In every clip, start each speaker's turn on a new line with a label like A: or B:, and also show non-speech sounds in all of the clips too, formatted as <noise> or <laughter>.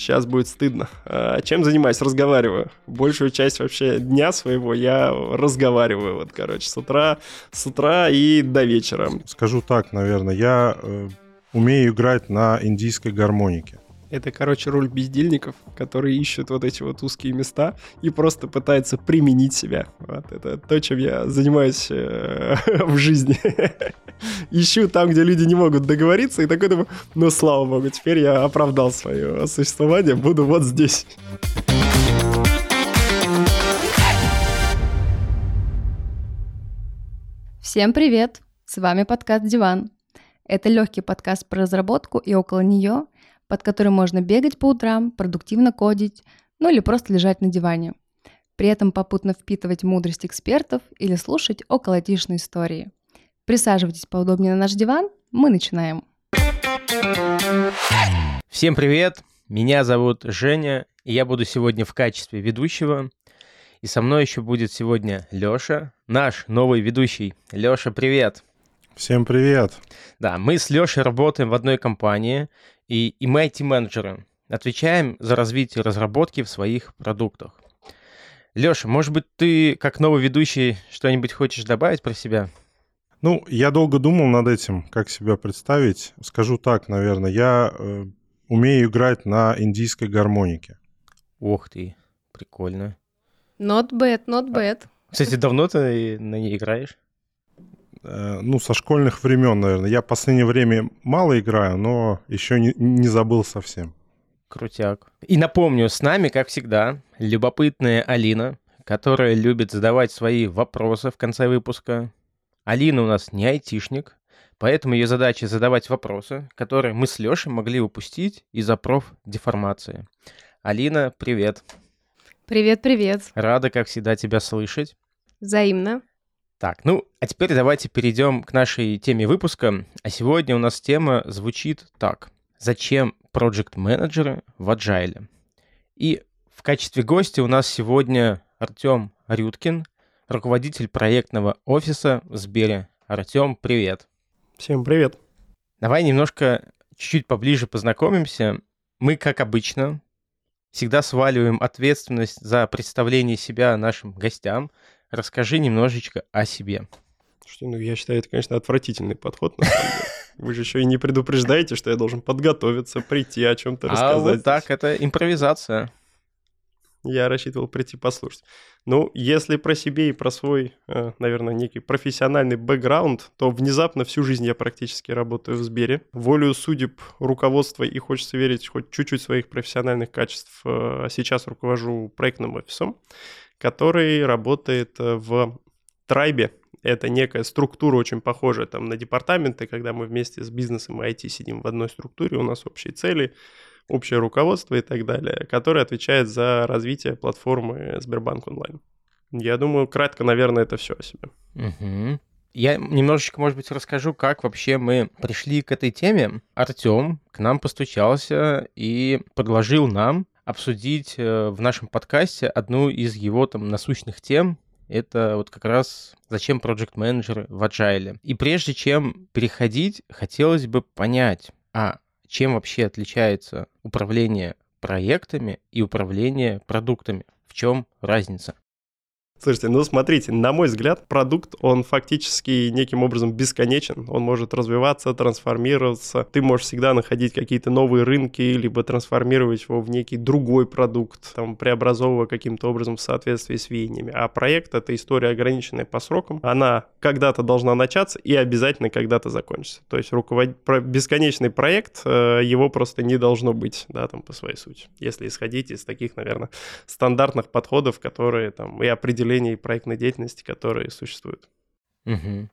A: Сейчас будет стыдно. А, чем занимаюсь? Разговариваю. Большую часть вообще дня своего я разговариваю. Вот, короче, с утра, с утра и до вечера.
B: Скажу так, наверное, я э, умею играть на индийской гармонике.
A: Это, короче, роль бездельников, которые ищут вот эти вот узкие места и просто пытаются применить себя. Вот это то, чем я занимаюсь э, <laughs> в жизни. <laughs> Ищу там, где люди не могут договориться, и такой думаю, ну, слава богу, теперь я оправдал свое существование, буду вот здесь.
C: Всем привет! С вами подкаст «Диван». Это легкий подкаст про разработку и около нее – под которым можно бегать по утрам, продуктивно кодить, ну или просто лежать на диване. При этом попутно впитывать мудрость экспертов или слушать околотишные истории. Присаживайтесь поудобнее на наш диван, мы начинаем.
D: Всем привет, меня зовут Женя, и я буду сегодня в качестве ведущего. И со мной еще будет сегодня Лёша, наш новый ведущий. Лёша, привет!
B: Всем привет!
D: Да, мы с Лешей работаем в одной компании, и, и мы IT-менеджеры. Отвечаем за развитие разработки в своих продуктах. Леша, может быть, ты, как новый ведущий, что-нибудь хочешь добавить про себя?
B: Ну, я долго думал над этим, как себя представить. Скажу так, наверное, я э, умею играть на индийской гармонике.
D: Ух ты, прикольно.
C: Not bad, not bad.
D: Кстати, давно ты на ней играешь?
B: Э, ну, со школьных времен, наверное. Я в последнее время мало играю, но еще не, не забыл совсем.
D: Крутяк. И напомню, с нами, как всегда, любопытная Алина, которая любит задавать свои вопросы в конце выпуска. Алина у нас не айтишник, поэтому ее задача задавать вопросы, которые мы с Лешей могли упустить из-за профдеформации. Алина, привет.
C: Привет-привет.
D: Рада, как всегда, тебя слышать.
C: Взаимно.
D: Так, ну, а теперь давайте перейдем к нашей теме выпуска. А сегодня у нас тема звучит так. Зачем проект-менеджеры в Agile? И в качестве гостя у нас сегодня Артем Рюткин, руководитель проектного офиса в Сбере. Артем, привет.
A: Всем привет.
D: Давай немножко чуть-чуть поближе познакомимся. Мы, как обычно, всегда сваливаем ответственность за представление себя нашим гостям, Расскажи немножечко о себе.
A: Что, ну, я считаю, это, конечно, отвратительный подход, на самом деле. Вы же еще и не предупреждаете, что я должен подготовиться, прийти, о чем-то рассказать.
D: А вот так, это импровизация.
A: Я рассчитывал прийти послушать. Ну, если про себе и про свой, э, наверное, некий профессиональный бэкграунд, то внезапно всю жизнь я практически работаю в Сбере. Волю судеб руководства и хочется верить хоть чуть-чуть своих профессиональных качеств. Э, сейчас руковожу проектным офисом который работает э, в Трайбе. Это некая структура очень похожая там на департаменты, когда мы вместе с бизнесом и IT сидим в одной структуре, у нас общие цели, общее руководство и так далее, который отвечает за развитие платформы Сбербанк онлайн. Я думаю, кратко, наверное, это все о себе.
D: Угу. Я немножечко, может быть, расскажу, как вообще мы пришли к этой теме. Артем к нам постучался и предложил нам обсудить э, в нашем подкасте одну из его там насущных тем. Это вот как раз зачем проект менеджеры в Agile. И прежде чем переходить, хотелось бы понять, а чем вообще отличается управление проектами и управление продуктами? В чем разница?
A: Слушайте, ну смотрите, на мой взгляд, продукт, он фактически неким образом бесконечен. Он может развиваться, трансформироваться. Ты можешь всегда находить какие-то новые рынки, либо трансформировать его в некий другой продукт, там, преобразовывая каким-то образом в соответствии с веяниями. А проект — это история, ограниченная по срокам. Она когда-то должна начаться и обязательно когда-то закончится. То есть руковод... бесконечный проект, э, его просто не должно быть, да, там, по своей сути. Если исходить из таких, наверное, стандартных подходов, которые там и определяют направлений проектной деятельности, которые существуют.
D: Угу.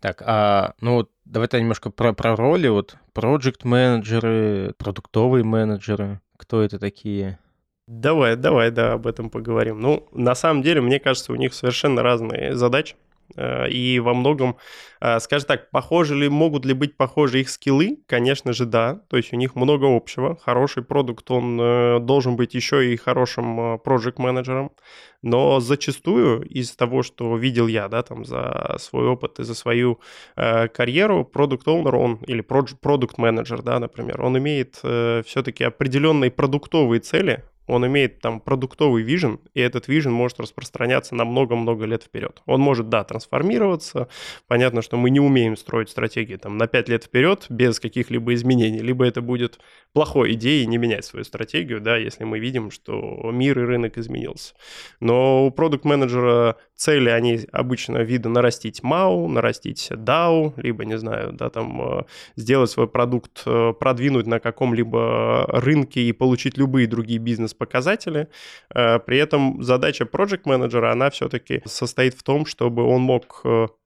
D: Так, а, ну вот давай-то немножко про, про роли. Вот проект менеджеры продуктовые менеджеры. Кто это такие?
A: Давай, давай, да, об этом поговорим. Ну, на самом деле, мне кажется, у них совершенно разные задачи. Э, и во многом, э, скажем так, похожи ли, могут ли быть похожи их скиллы? Конечно же, да. То есть у них много общего. Хороший продукт, он э, должен быть еще и хорошим проект-менеджером. Но зачастую из того, что видел я, да, там за свой опыт и за свою карьеру, продукт оунер он или продукт менеджер, да, например, он имеет все-таки определенные продуктовые цели, он имеет там продуктовый вижен, и этот вижен может распространяться на много-много лет вперед. Он может, да, трансформироваться. Понятно, что мы не умеем строить стратегии там на 5 лет вперед без каких-либо изменений. Либо это будет плохой идеей не менять свою стратегию, да, если мы видим, что мир и рынок изменился. Но у продукт-менеджера цели, они обычно виды нарастить MAU, нарастить DAO, либо, не знаю, да, там э, сделать свой продукт, э, продвинуть на каком-либо рынке и получить любые другие бизнес-показатели. Э, при этом задача проект-менеджера, она все-таки состоит в том, чтобы он мог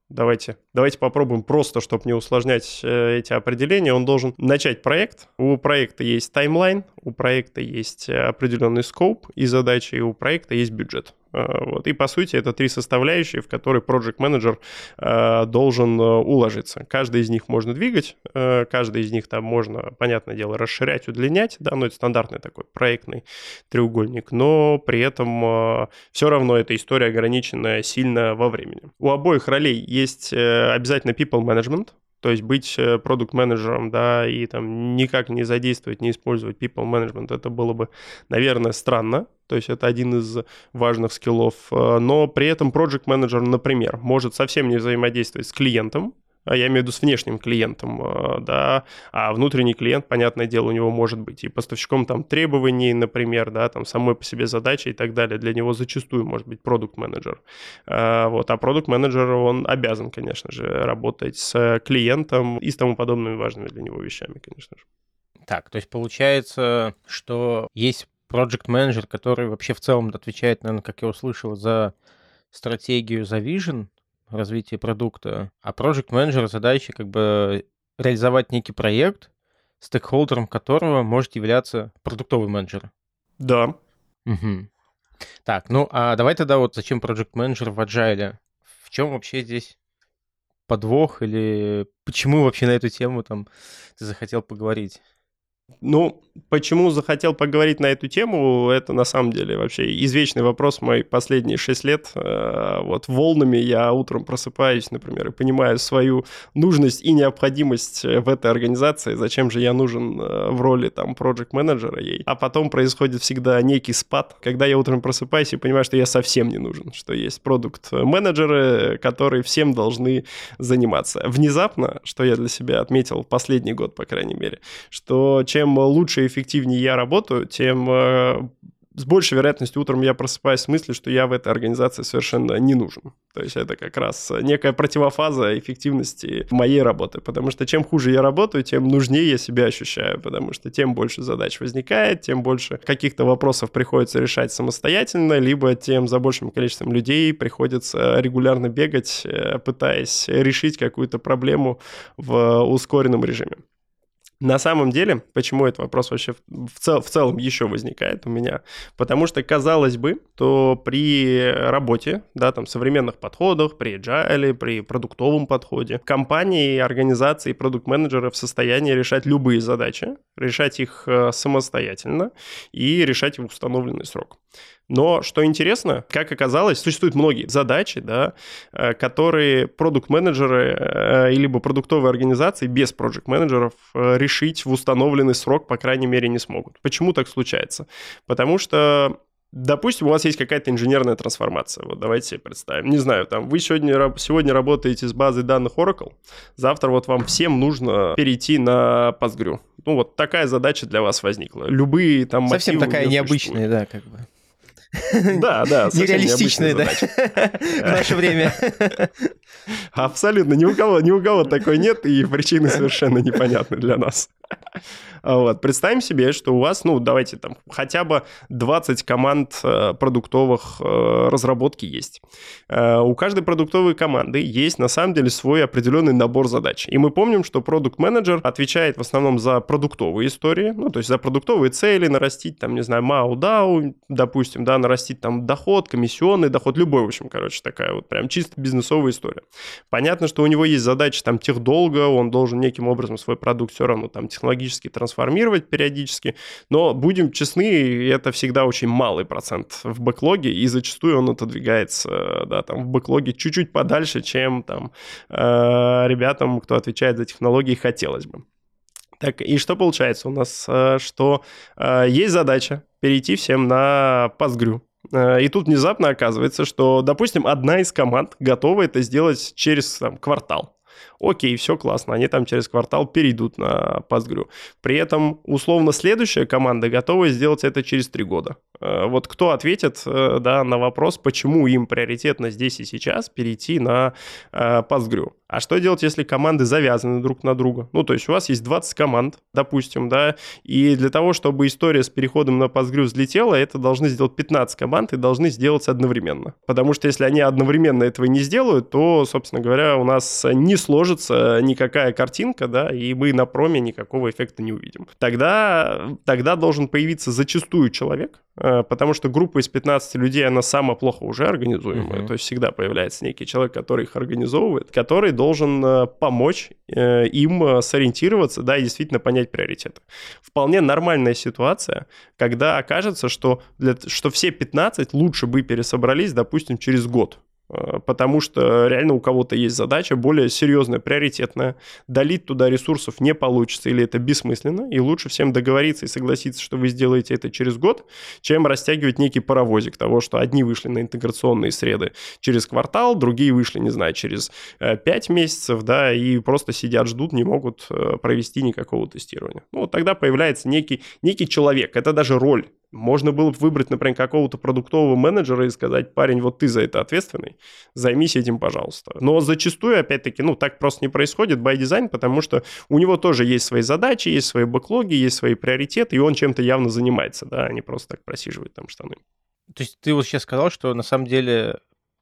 A: Давайте, давайте попробуем просто, чтобы не усложнять э, эти определения. Он должен начать проект. У проекта есть таймлайн, у проекта есть определенный скоп и задачи, и у проекта есть бюджет. Э, вот. И по сути это три составляющие, в которые project менеджер э, должен э, уложиться. Каждый из них можно двигать, э, каждый из них там можно, понятное дело, расширять, удлинять, да, но это стандартный такой проектный треугольник, но при этом э, все равно эта история ограничена сильно во времени. У обоих ролей есть э, обязательно people management, то есть быть э, продукт-менеджером, да, и там никак не задействовать, не использовать people management, это было бы, наверное, странно. То есть это один из важных скиллов. Э, но при этом project менеджер например, может совсем не взаимодействовать с клиентом, я имею в виду с внешним клиентом, э, да, а внутренний клиент, понятное дело, у него может быть и поставщиком там требований, например, да, там самой по себе задачи и так далее, для него зачастую может быть продукт-менеджер, э, вот, а продукт-менеджер, он обязан, конечно же, работать с клиентом и с тому подобными важными для него вещами, конечно же.
D: Так, то есть получается, что есть project менеджер который вообще в целом отвечает, наверное, как я услышал, за стратегию, за vision, развития продукта, а project менеджер задача как бы реализовать некий проект, стейкхолдером которого может являться продуктовый менеджер.
A: Да.
D: Угу. Так, ну а давай тогда вот зачем project менеджер в Agile? В чем вообще здесь подвох или почему вообще на эту тему там ты захотел поговорить?
A: Ну, почему захотел поговорить на эту тему, это на самом деле вообще извечный вопрос мои последние шесть лет. Э, вот волнами я утром просыпаюсь, например, и понимаю свою нужность и необходимость в этой организации, зачем же я нужен э, в роли там проект менеджера ей. А потом происходит всегда некий спад, когда я утром просыпаюсь и понимаю, что я совсем не нужен, что есть продукт-менеджеры, которые всем должны заниматься. Внезапно, что я для себя отметил последний год, по крайней мере, что чем лучше и эффективнее я работаю, тем э, с большей вероятностью утром я просыпаюсь с мыслью, что я в этой организации совершенно не нужен. То есть это как раз некая противофаза эффективности моей работы, потому что чем хуже я работаю, тем нужнее я себя ощущаю, потому что тем больше задач возникает, тем больше каких-то вопросов приходится решать самостоятельно, либо тем за большим количеством людей приходится регулярно бегать, э, пытаясь решить какую-то проблему в ускоренном режиме. На самом деле, почему этот вопрос вообще в, цел, в целом еще возникает у меня? Потому что, казалось бы, то при работе, да, там, современных подходах, при agile, при продуктовом подходе, компании, организации, продукт-менеджеры в состоянии решать любые задачи, решать их э, самостоятельно и решать в установленный срок. Но что интересно, как оказалось, существуют многие задачи, да, э, которые продукт-менеджеры э, либо продуктовые организации без проект-менеджеров э, решить в установленный срок, по крайней мере, не смогут. Почему так случается? Потому что Допустим, у вас есть какая-то инженерная трансформация. Вот давайте себе представим. Не знаю, там вы сегодня, сегодня работаете с базой данных Oracle, завтра вот вам всем нужно перейти на Postgre. Ну вот такая задача для вас возникла. Любые там
D: Совсем такая необычная, да, как бы.
A: Да, да. <laughs>
D: Нереалистичные, да, в наше время.
A: Абсолютно, ни у кого, ни у кого такой нет, и причины совершенно непонятны для нас. Вот. Представим себе, что у вас, ну, давайте там, хотя бы 20 команд э, продуктовых э, разработки есть. Э, у каждой продуктовой команды есть, на самом деле, свой определенный набор задач. И мы помним, что продукт-менеджер отвечает в основном за продуктовые истории, ну, то есть за продуктовые цели, нарастить, там, не знаю, DAO, допустим, да, нарастить там доход, комиссионный доход, любой, в общем, короче, такая вот прям чисто бизнесовая история. Понятно, что у него есть задачи там техдолга, он должен неким образом свой продукт все равно там технологически трансформировать периодически, но будем честны, это всегда очень малый процент в бэклоге, и зачастую он отодвигается, да, там в бэклоге чуть-чуть подальше, чем там э, ребятам, кто отвечает за технологии, хотелось бы. Так, и что получается у нас? Э, что э, есть задача перейти всем на Postgre. Э, и тут внезапно оказывается, что, допустим, одна из команд готова это сделать через там, квартал. Окей, все классно, они там через квартал перейдут на Postgre. При этом, условно, следующая команда готова сделать это через три года. Вот кто ответит да, на вопрос, почему им приоритетно здесь и сейчас перейти на Postgre? А что делать, если команды завязаны друг на друга? Ну, то есть у вас есть 20 команд, допустим, да, и для того, чтобы история с переходом на Postgre взлетела, это должны сделать 15 команд и должны сделать одновременно. Потому что если они одновременно этого не сделают, то, собственно говоря, у нас не сложится никакая картинка, да, и мы на проме никакого эффекта не увидим. Тогда, тогда должен появиться зачастую человек, потому что группа из 15 людей, она самая плохо уже организуемая, uh-huh. то есть всегда появляется некий человек, который их организовывает, который должен э, помочь э, им э, сориентироваться, да, и действительно понять приоритеты. Вполне нормальная ситуация, когда окажется, что, для, что все 15 лучше бы пересобрались, допустим, через год. Э, потому что реально у кого-то есть задача более серьезная, приоритетная. Долить туда ресурсов не получится или это бессмысленно, и лучше всем договориться и согласиться, что вы сделаете это через год, чем растягивать некий паровозик того, что одни вышли на интеграционные среды через квартал, другие вышли, не знаю, через 5 э, месяцев, да, и просто сидят, ждут, не могут э, провести никакого тестирования. Ну, тогда появляется некий, некий человек, это даже роль можно было бы выбрать, например, какого-то продуктового менеджера и сказать, парень, вот ты за это ответственный, займись этим, пожалуйста. Но зачастую, опять-таки, ну, так просто не происходит by design, потому что у него тоже есть свои задачи, есть свои бэклоги, есть свои приоритеты, и он чем-то явно занимается, да, а не просто так просиживает там штаны.
D: То есть ты вот сейчас сказал, что на самом деле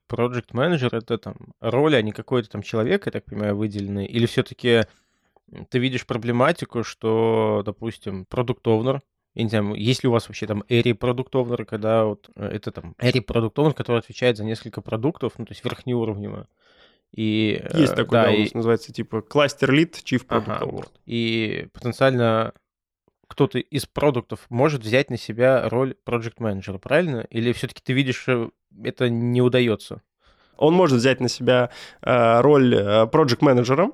D: project менеджер это там роль, а не какой-то там человек, я так понимаю, выделенный, или все-таки ты видишь проблематику, что, допустим, продукт овнер я не знаю, есть ли у вас вообще там Эри продукт когда вот э, это там Эри продукт который отвечает за несколько продуктов, ну, то есть верхнеуровнево.
A: И, э, есть такой, да, да и... называется типа кластер лид, chief product ага, вот.
D: И потенциально кто-то из продуктов может взять на себя роль project менеджера правильно? Или все-таки ты видишь, это не удается?
A: Он может взять на себя э, роль project менеджера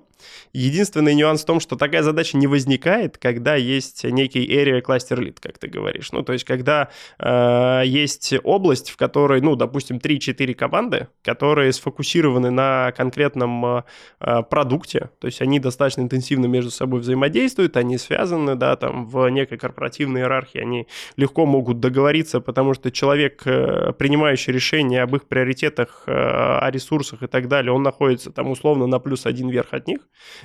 A: Единственный нюанс в том, что такая задача не возникает, когда есть некий area cluster lead, как ты говоришь. Ну, то есть, когда э, есть область, в которой, ну, допустим, 3-4 команды, которые сфокусированы на конкретном э, продукте, то есть они достаточно интенсивно между собой взаимодействуют, они связаны, да, там в некой корпоративной иерархии, они легко могут договориться, потому что человек, э, принимающий решение об их приоритетах, э, о ресурсах и так далее, он находится там условно на плюс один верх от них,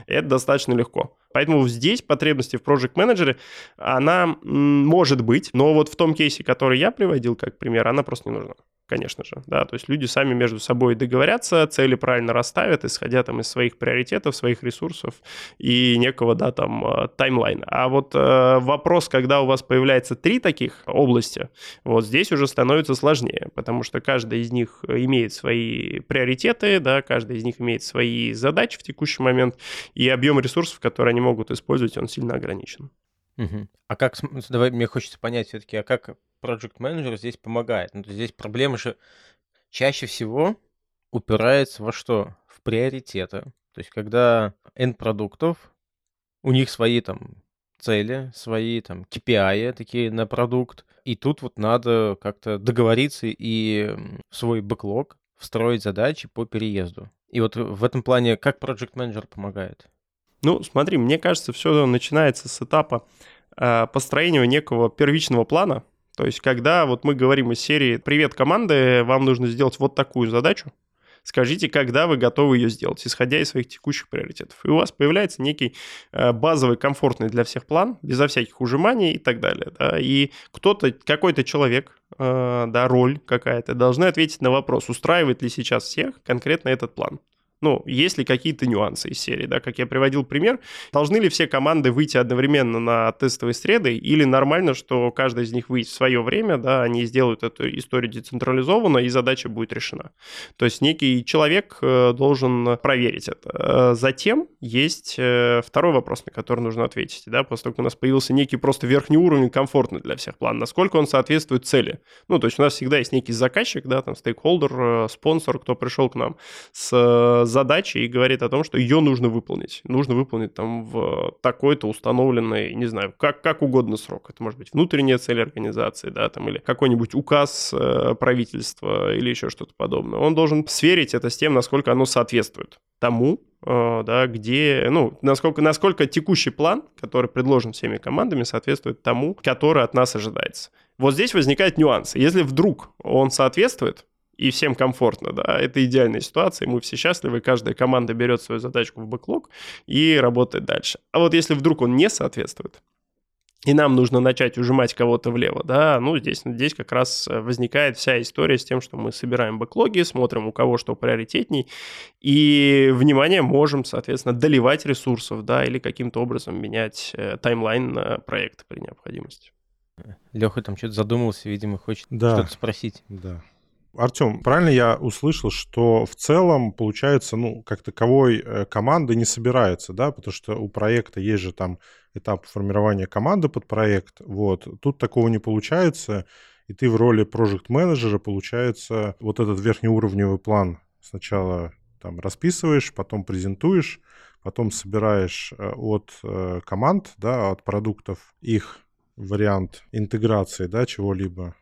A: это достаточно легко. Поэтому здесь потребности в Project менеджере она может быть, но вот в том кейсе, который я приводил как пример, она просто не нужна конечно же, да, то есть люди сами между собой договорятся, цели правильно расставят, исходя там из своих приоритетов, своих ресурсов и некого, да, там, э, таймлайна. А вот э, вопрос, когда у вас появляется три таких области, вот здесь уже становится сложнее, потому что каждая из них имеет свои приоритеты, да, каждая из них имеет свои задачи в текущий момент, и объем ресурсов, которые они могут использовать, он сильно ограничен.
D: Угу. А как, давай, мне хочется понять все-таки, а как Project менеджер здесь помогает? Ну, здесь проблема же чаще всего упирается во что? В приоритеты. То есть, когда N продуктов, у них свои там цели, свои там KPI такие на продукт, и тут вот надо как-то договориться и свой бэклог встроить задачи по переезду. И вот в этом плане как Project менеджер помогает?
A: Ну, смотри, мне кажется, все начинается с этапа э, построения некого первичного плана. То есть, когда вот мы говорим из серии «Привет, команды, вам нужно сделать вот такую задачу», Скажите, когда вы готовы ее сделать, исходя из своих текущих приоритетов. И у вас появляется некий э, базовый, комфортный для всех план, безо всяких ужиманий и так далее. Да? И кто-то, какой-то человек, э, да, роль какая-то, должны ответить на вопрос, устраивает ли сейчас всех конкретно этот план. Ну, есть ли какие-то нюансы из серии, да, как я приводил пример, должны ли все команды выйти одновременно на тестовые среды или нормально, что каждая из них выйдет в свое время, да, они сделают эту историю децентрализованно и задача будет решена. То есть некий человек э, должен проверить это. Э, затем есть э, второй вопрос, на который нужно ответить, да, после того, как у нас появился некий просто верхний уровень комфортный для всех план, насколько он соответствует цели. Ну, то есть у нас всегда есть некий заказчик, да, там стейкхолдер, спонсор, кто пришел к нам с задачей и говорит о том, что ее нужно выполнить. Нужно выполнить там в такой-то установленный, не знаю, как, как угодно срок. Это может быть внутренняя цель организации, да, там, или какой-нибудь указ э, правительства или еще что-то подобное. Он должен сверить это с тем, насколько оно соответствует тому, э, да, где, ну, насколько, насколько текущий план, который предложен всеми командами, соответствует тому, который от нас ожидается. Вот здесь возникает нюанс. Если вдруг он соответствует, и всем комфортно, да, это идеальная ситуация, мы все счастливы, каждая команда берет свою задачку в бэклог и работает дальше. А вот если вдруг он не соответствует, и нам нужно начать ужимать кого-то влево, да, ну, здесь, здесь как раз э, возникает вся история с тем, что мы собираем бэклоги, смотрим, у кого что приоритетней, и, внимание, можем, соответственно, доливать ресурсов, да, или каким-то образом менять э, таймлайн на проект при необходимости.
D: Леха там что-то задумался, видимо, хочет да. что-то спросить.
B: Да. Артем, правильно я услышал, что в целом, получается, ну, как таковой э, команды не собирается, да, потому что у проекта есть же там этап формирования команды под проект, вот, тут такого не получается, и ты в роли проект-менеджера, получается, вот этот верхнеуровневый план сначала там расписываешь, потом презентуешь, потом собираешь э, от э, команд, да, от продуктов их вариант интеграции, да, чего-либо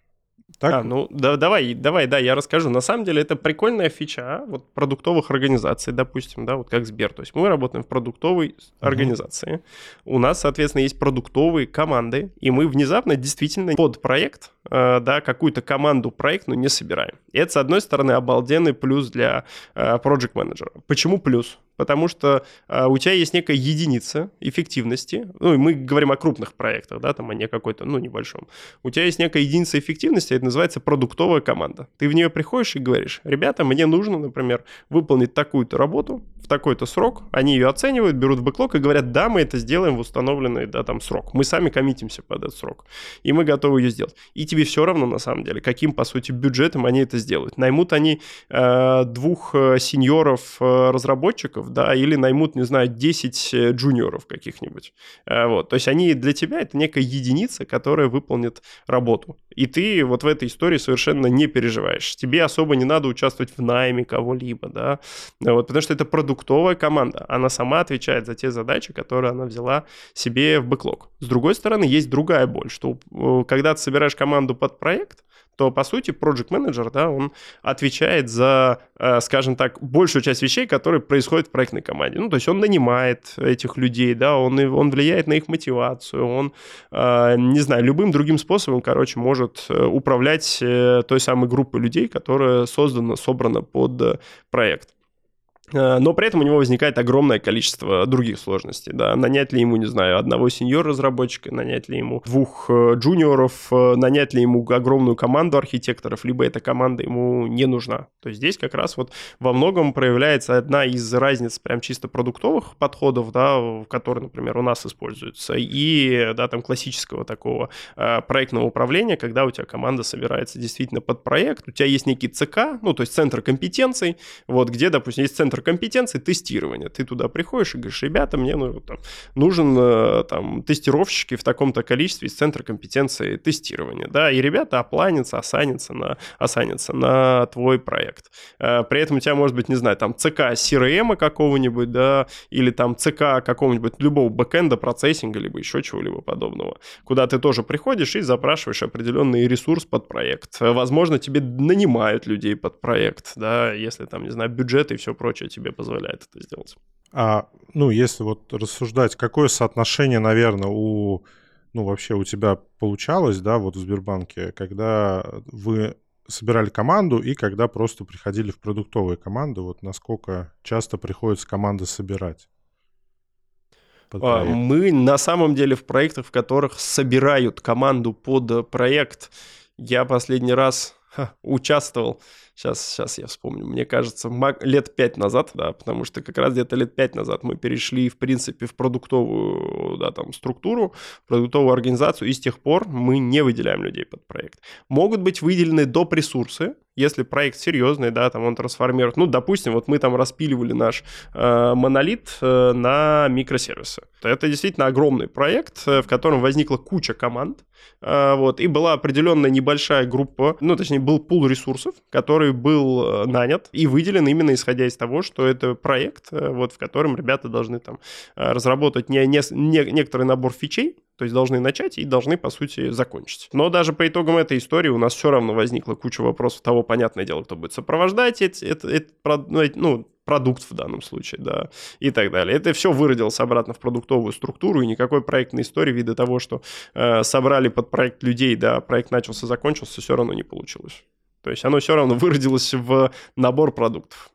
A: так? А, ну да, давай, давай, да, я расскажу. На самом деле это прикольная фича а, вот продуктовых организаций, допустим, да, вот как Сбер. То есть мы работаем в продуктовой uh-huh. организации. У нас, соответственно, есть продуктовые команды, и мы внезапно действительно под проект, да, какую-то команду проектную не собираем. И это, с одной стороны, обалденный плюс для э, project менеджера. Почему плюс? потому что а, у тебя есть некая единица эффективности, ну, и мы говорим о крупных проектах, да, там, а не какой-то, ну, небольшом. У тебя есть некая единица эффективности, это называется продуктовая команда. Ты в нее приходишь и говоришь, ребята, мне нужно, например, выполнить такую-то работу, в такой-то срок, они ее оценивают, берут в бэклог и говорят, да, мы это сделаем в установленный, да, там, срок. Мы сами коммитимся под этот срок, и мы готовы ее сделать. И тебе все равно, на самом деле, каким, по сути, бюджетом они это сделают. Наймут они э, двух э, сеньоров э, да, или наймут, не знаю, 10 э, джуниоров каких-нибудь. Э, вот, то есть они для тебя это некая единица, которая выполнит работу. И ты вот в этой истории совершенно не переживаешь. Тебе особо не надо участвовать в найме кого-либо, да, вот, потому что это продуктовая команда. Она сама отвечает за те задачи, которые она взяла себе в бэклог. С другой стороны, есть другая боль, что когда ты собираешь команду под проект, то, по сути, project менеджер да, он отвечает за, э, скажем так, большую часть вещей, которые происходят в проектной команде. Ну, то есть он нанимает этих людей, да, он, он влияет на их мотивацию, он, э, не знаю, любым другим способом, короче, может э, управлять той самой группой людей, которая создана, собрана под проект. Э, но при этом у него возникает огромное количество других сложностей. Да? Нанять ли ему, не знаю, одного сеньор-разработчика, нанять ли ему двух э, джуниоров, э, нанять ли ему огромную команду архитекторов, либо эта команда ему не нужна. То есть здесь как раз вот во многом проявляется одна из разниц прям чисто продуктовых подходов, да, которые, например, у нас используются, и да, там классического такого проектного управления, когда у тебя команда собирается действительно под проект, у тебя есть некий ЦК, ну, то есть центр компетенций, вот, где, допустим, есть центр центр компетенции тестирования. Ты туда приходишь и говоришь, ребята, мне ну, там, нужен э, там, тестировщики в таком-то количестве из центра компетенции тестирования. Да, и ребята опланятся, осанятся на, осанятся на твой проект. Э, при этом у тебя может быть, не знаю, там ЦК CRM какого-нибудь, да, или там ЦК какого-нибудь любого бэкэнда, процессинга, либо еще чего-либо подобного, куда ты тоже приходишь и запрашиваешь определенный ресурс под проект. Возможно, тебе нанимают людей под проект, да, если там, не знаю, бюджет и все прочее тебе позволяет это сделать.
B: А, ну, если вот рассуждать, какое соотношение, наверное, у, ну, вообще у тебя получалось, да, вот в Сбербанке, когда вы собирали команду и когда просто приходили в продуктовые команды, вот насколько часто приходится команды собирать?
A: А, мы на самом деле в проектах, в которых собирают команду под проект, я последний раз ха, участвовал Сейчас, сейчас я вспомню. Мне кажется, лет пять назад, да, потому что как раз где-то лет пять назад мы перешли, в принципе, в продуктовую, да, там, структуру, продуктовую организацию, и с тех пор мы не выделяем людей под проект. Могут быть выделены доп. ресурсы, если проект серьезный, да, там он трансформирует, ну, допустим, вот мы там распиливали наш э, монолит э, на микросервисы. Это действительно огромный проект, э, в котором возникла куча команд, э, вот, и была определенная небольшая группа, ну, точнее, был пул ресурсов, который был э, нанят и выделен именно исходя из того, что это проект, э, вот, в котором ребята должны там э, разработать не, не, не, некоторый набор фичей, то есть должны начать и должны, по сути, закончить. Но даже по итогам этой истории у нас все равно возникла куча вопросов того, понятное дело, кто будет сопровождать это, это, это, ну, ну, продукт в данном случае, да, и так далее. Это все выродилось обратно в продуктовую структуру, и никакой проектной истории, вида того, что э, собрали под проект людей, да, проект начался, закончился, все равно не получилось. То есть оно все равно выродилось в набор продуктов.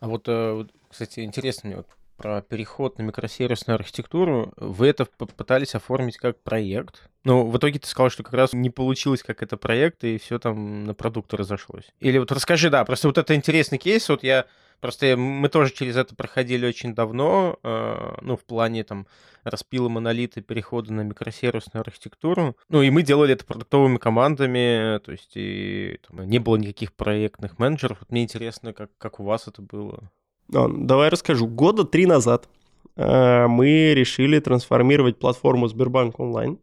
D: А вот, э, кстати, интересно мне вот про переход на микросервисную архитектуру, вы это попытались оформить как проект. Но в итоге ты сказал, что как раз не получилось как это проект, и все там на продукты разошлось. Или вот расскажи, да, просто вот это интересный кейс, вот я Просто мы тоже через это проходили очень давно, э, ну, в плане там распила монолиты, перехода на микросервисную архитектуру. Ну, и мы делали это продуктовыми командами, то есть и там, не было никаких проектных менеджеров. Вот мне интересно, как, как у вас это было.
A: А, давай расскажу. Года три назад э, мы решили трансформировать платформу Сбербанк онлайн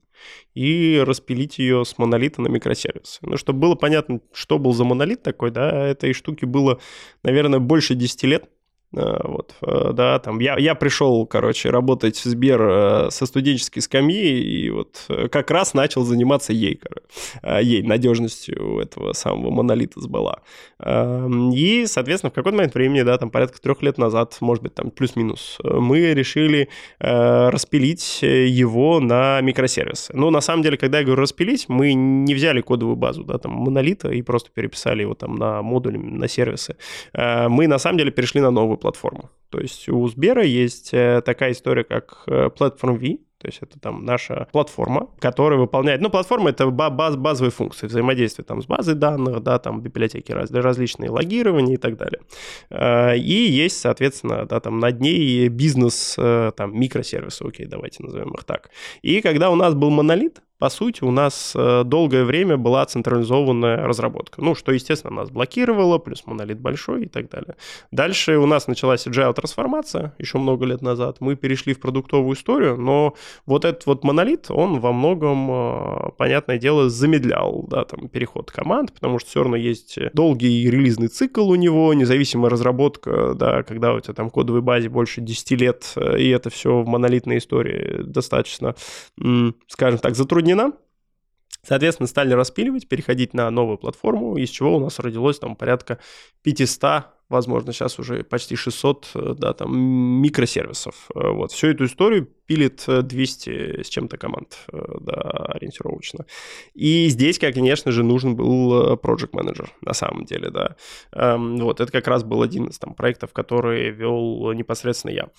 A: и распилить ее с монолита на микросервисы. Ну, чтобы было понятно, что был за монолит такой, да, этой штуки было, наверное, больше 10 лет. А, вот, э, да, там я, я пришел, короче, работать в Сбер э, со студенческой скамьи, и вот э, как раз начал заниматься ей, короче, ей, надежностью этого самого монолита сбыла. И, соответственно, в какой-то момент времени, да, там порядка трех лет назад, может быть, там плюс-минус, мы решили распилить его на микросервисы. Ну, на самом деле, когда я говорю распилить, мы не взяли кодовую базу, да, там, монолита и просто переписали его там на модули, на сервисы. Мы, на самом деле, перешли на новую платформу. То есть у Сбера есть э, такая история, как э, Platform V, то есть это там наша платформа, которая выполняет... Ну, платформа — это баз, базовые функции взаимодействия там с базой данных, да, там библиотеки раз, различные логирования и так далее. Э, и есть, соответственно, да, там над ней бизнес, там микросервисы, окей, давайте назовем их так. И когда у нас был монолит, по сути, у нас э, долгое время была централизованная разработка. Ну, что, естественно, нас блокировало, плюс монолит большой и так далее. Дальше у нас началась agile трансформация еще много лет назад. Мы перешли в продуктовую историю, но вот этот вот монолит, он во многом, э, понятное дело, замедлял да, там, переход команд, потому что все равно есть долгий релизный цикл у него, независимая разработка, да, когда у тебя там кодовой базе больше 10 лет, э, и это все в монолитной истории достаточно, скажем так, затруднено затруднена. Соответственно, стали распиливать, переходить на новую платформу, из чего у нас родилось там порядка 500, возможно, сейчас уже почти 600, э, да, там, микросервисов. Э, вот. Всю эту историю пилит 200 э, с чем-то команд, да, ориентировочно. И здесь, конечно же, нужен был project менеджер на самом деле, да. Эм, вот, это как раз был один из там проектов, который вел непосредственно я.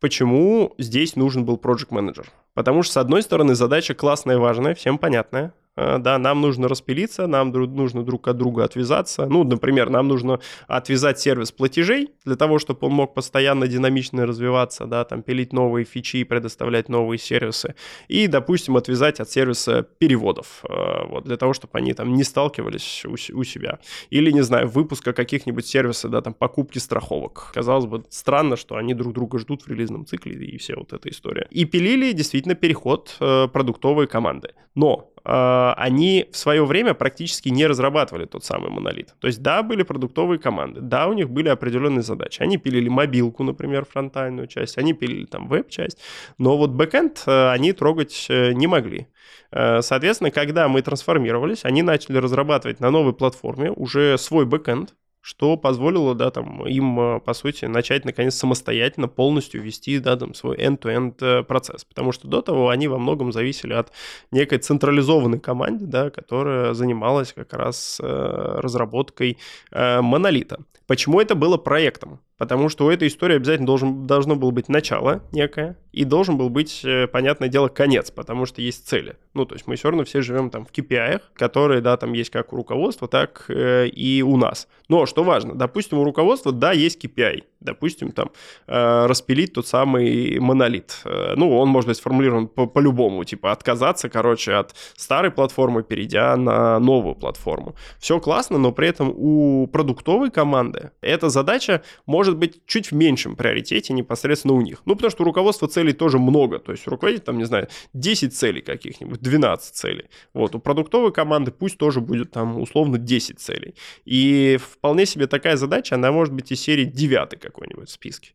A: Почему здесь нужен был project менеджер? Потому что, с одной стороны, задача классная важная, всем понятная. Да, нам нужно распилиться, нам нужно друг от друга отвязаться. Ну, например, нам нужно отвязать сервис платежей для того, чтобы он мог постоянно динамично развиваться, да, там пилить новые фичи, и предоставлять новые сервисы. И, допустим, отвязать от сервиса переводов, э, вот, для того, чтобы они там не сталкивались у, себя. Или, не знаю, выпуска каких-нибудь сервисов, да, там покупки страховок. Казалось бы, странно, что они друг друга ждут в релизном цикле и все вот эта история. И пилили действительно переход э, продуктовой команды. Но они в свое время практически не разрабатывали тот самый монолит. То есть, да, были продуктовые команды, да, у них были определенные задачи. Они пилили мобилку, например, фронтальную часть, они пилили там веб-часть, но вот бэкэнд э, они трогать э, не могли. Э, соответственно, когда мы трансформировались, они начали разрабатывать на новой платформе уже свой бэкэнд, что позволило, да, там, им, э, по сути, начать, наконец, самостоятельно полностью вести, да, там, свой end-to-end э, процесс. Потому что до того они во многом зависели от некой централизованной команды, да, которая занималась как раз э, разработкой монолита. Почему это было проектом? Потому что у этой истории обязательно должен, должно было быть начало некое, и должен был быть, э, понятное дело, конец, потому что есть цели. Ну, то есть мы все равно все живем там в KPI, которые, да, там есть как у руководства, так э, и у нас. Но что важно, допустим, у руководства, да, есть KPI. Допустим, там э, распилить тот самый монолит. Э, ну, он может быть сформулирован по- по-любому, типа отказаться, короче, от старой платформы, перейдя на новую платформу. Все классно, но при этом у продуктовой команды эта задача может быть чуть в меньшем приоритете непосредственно у них. Ну, потому что у руководства целей тоже много. То есть у руководителя, там, не знаю, 10 целей каких-нибудь, 12 целей. Вот, у продуктовой команды пусть тоже будет там условно 10 целей. И вполне себе такая задача, она может быть из серии 9 какой-нибудь в списке.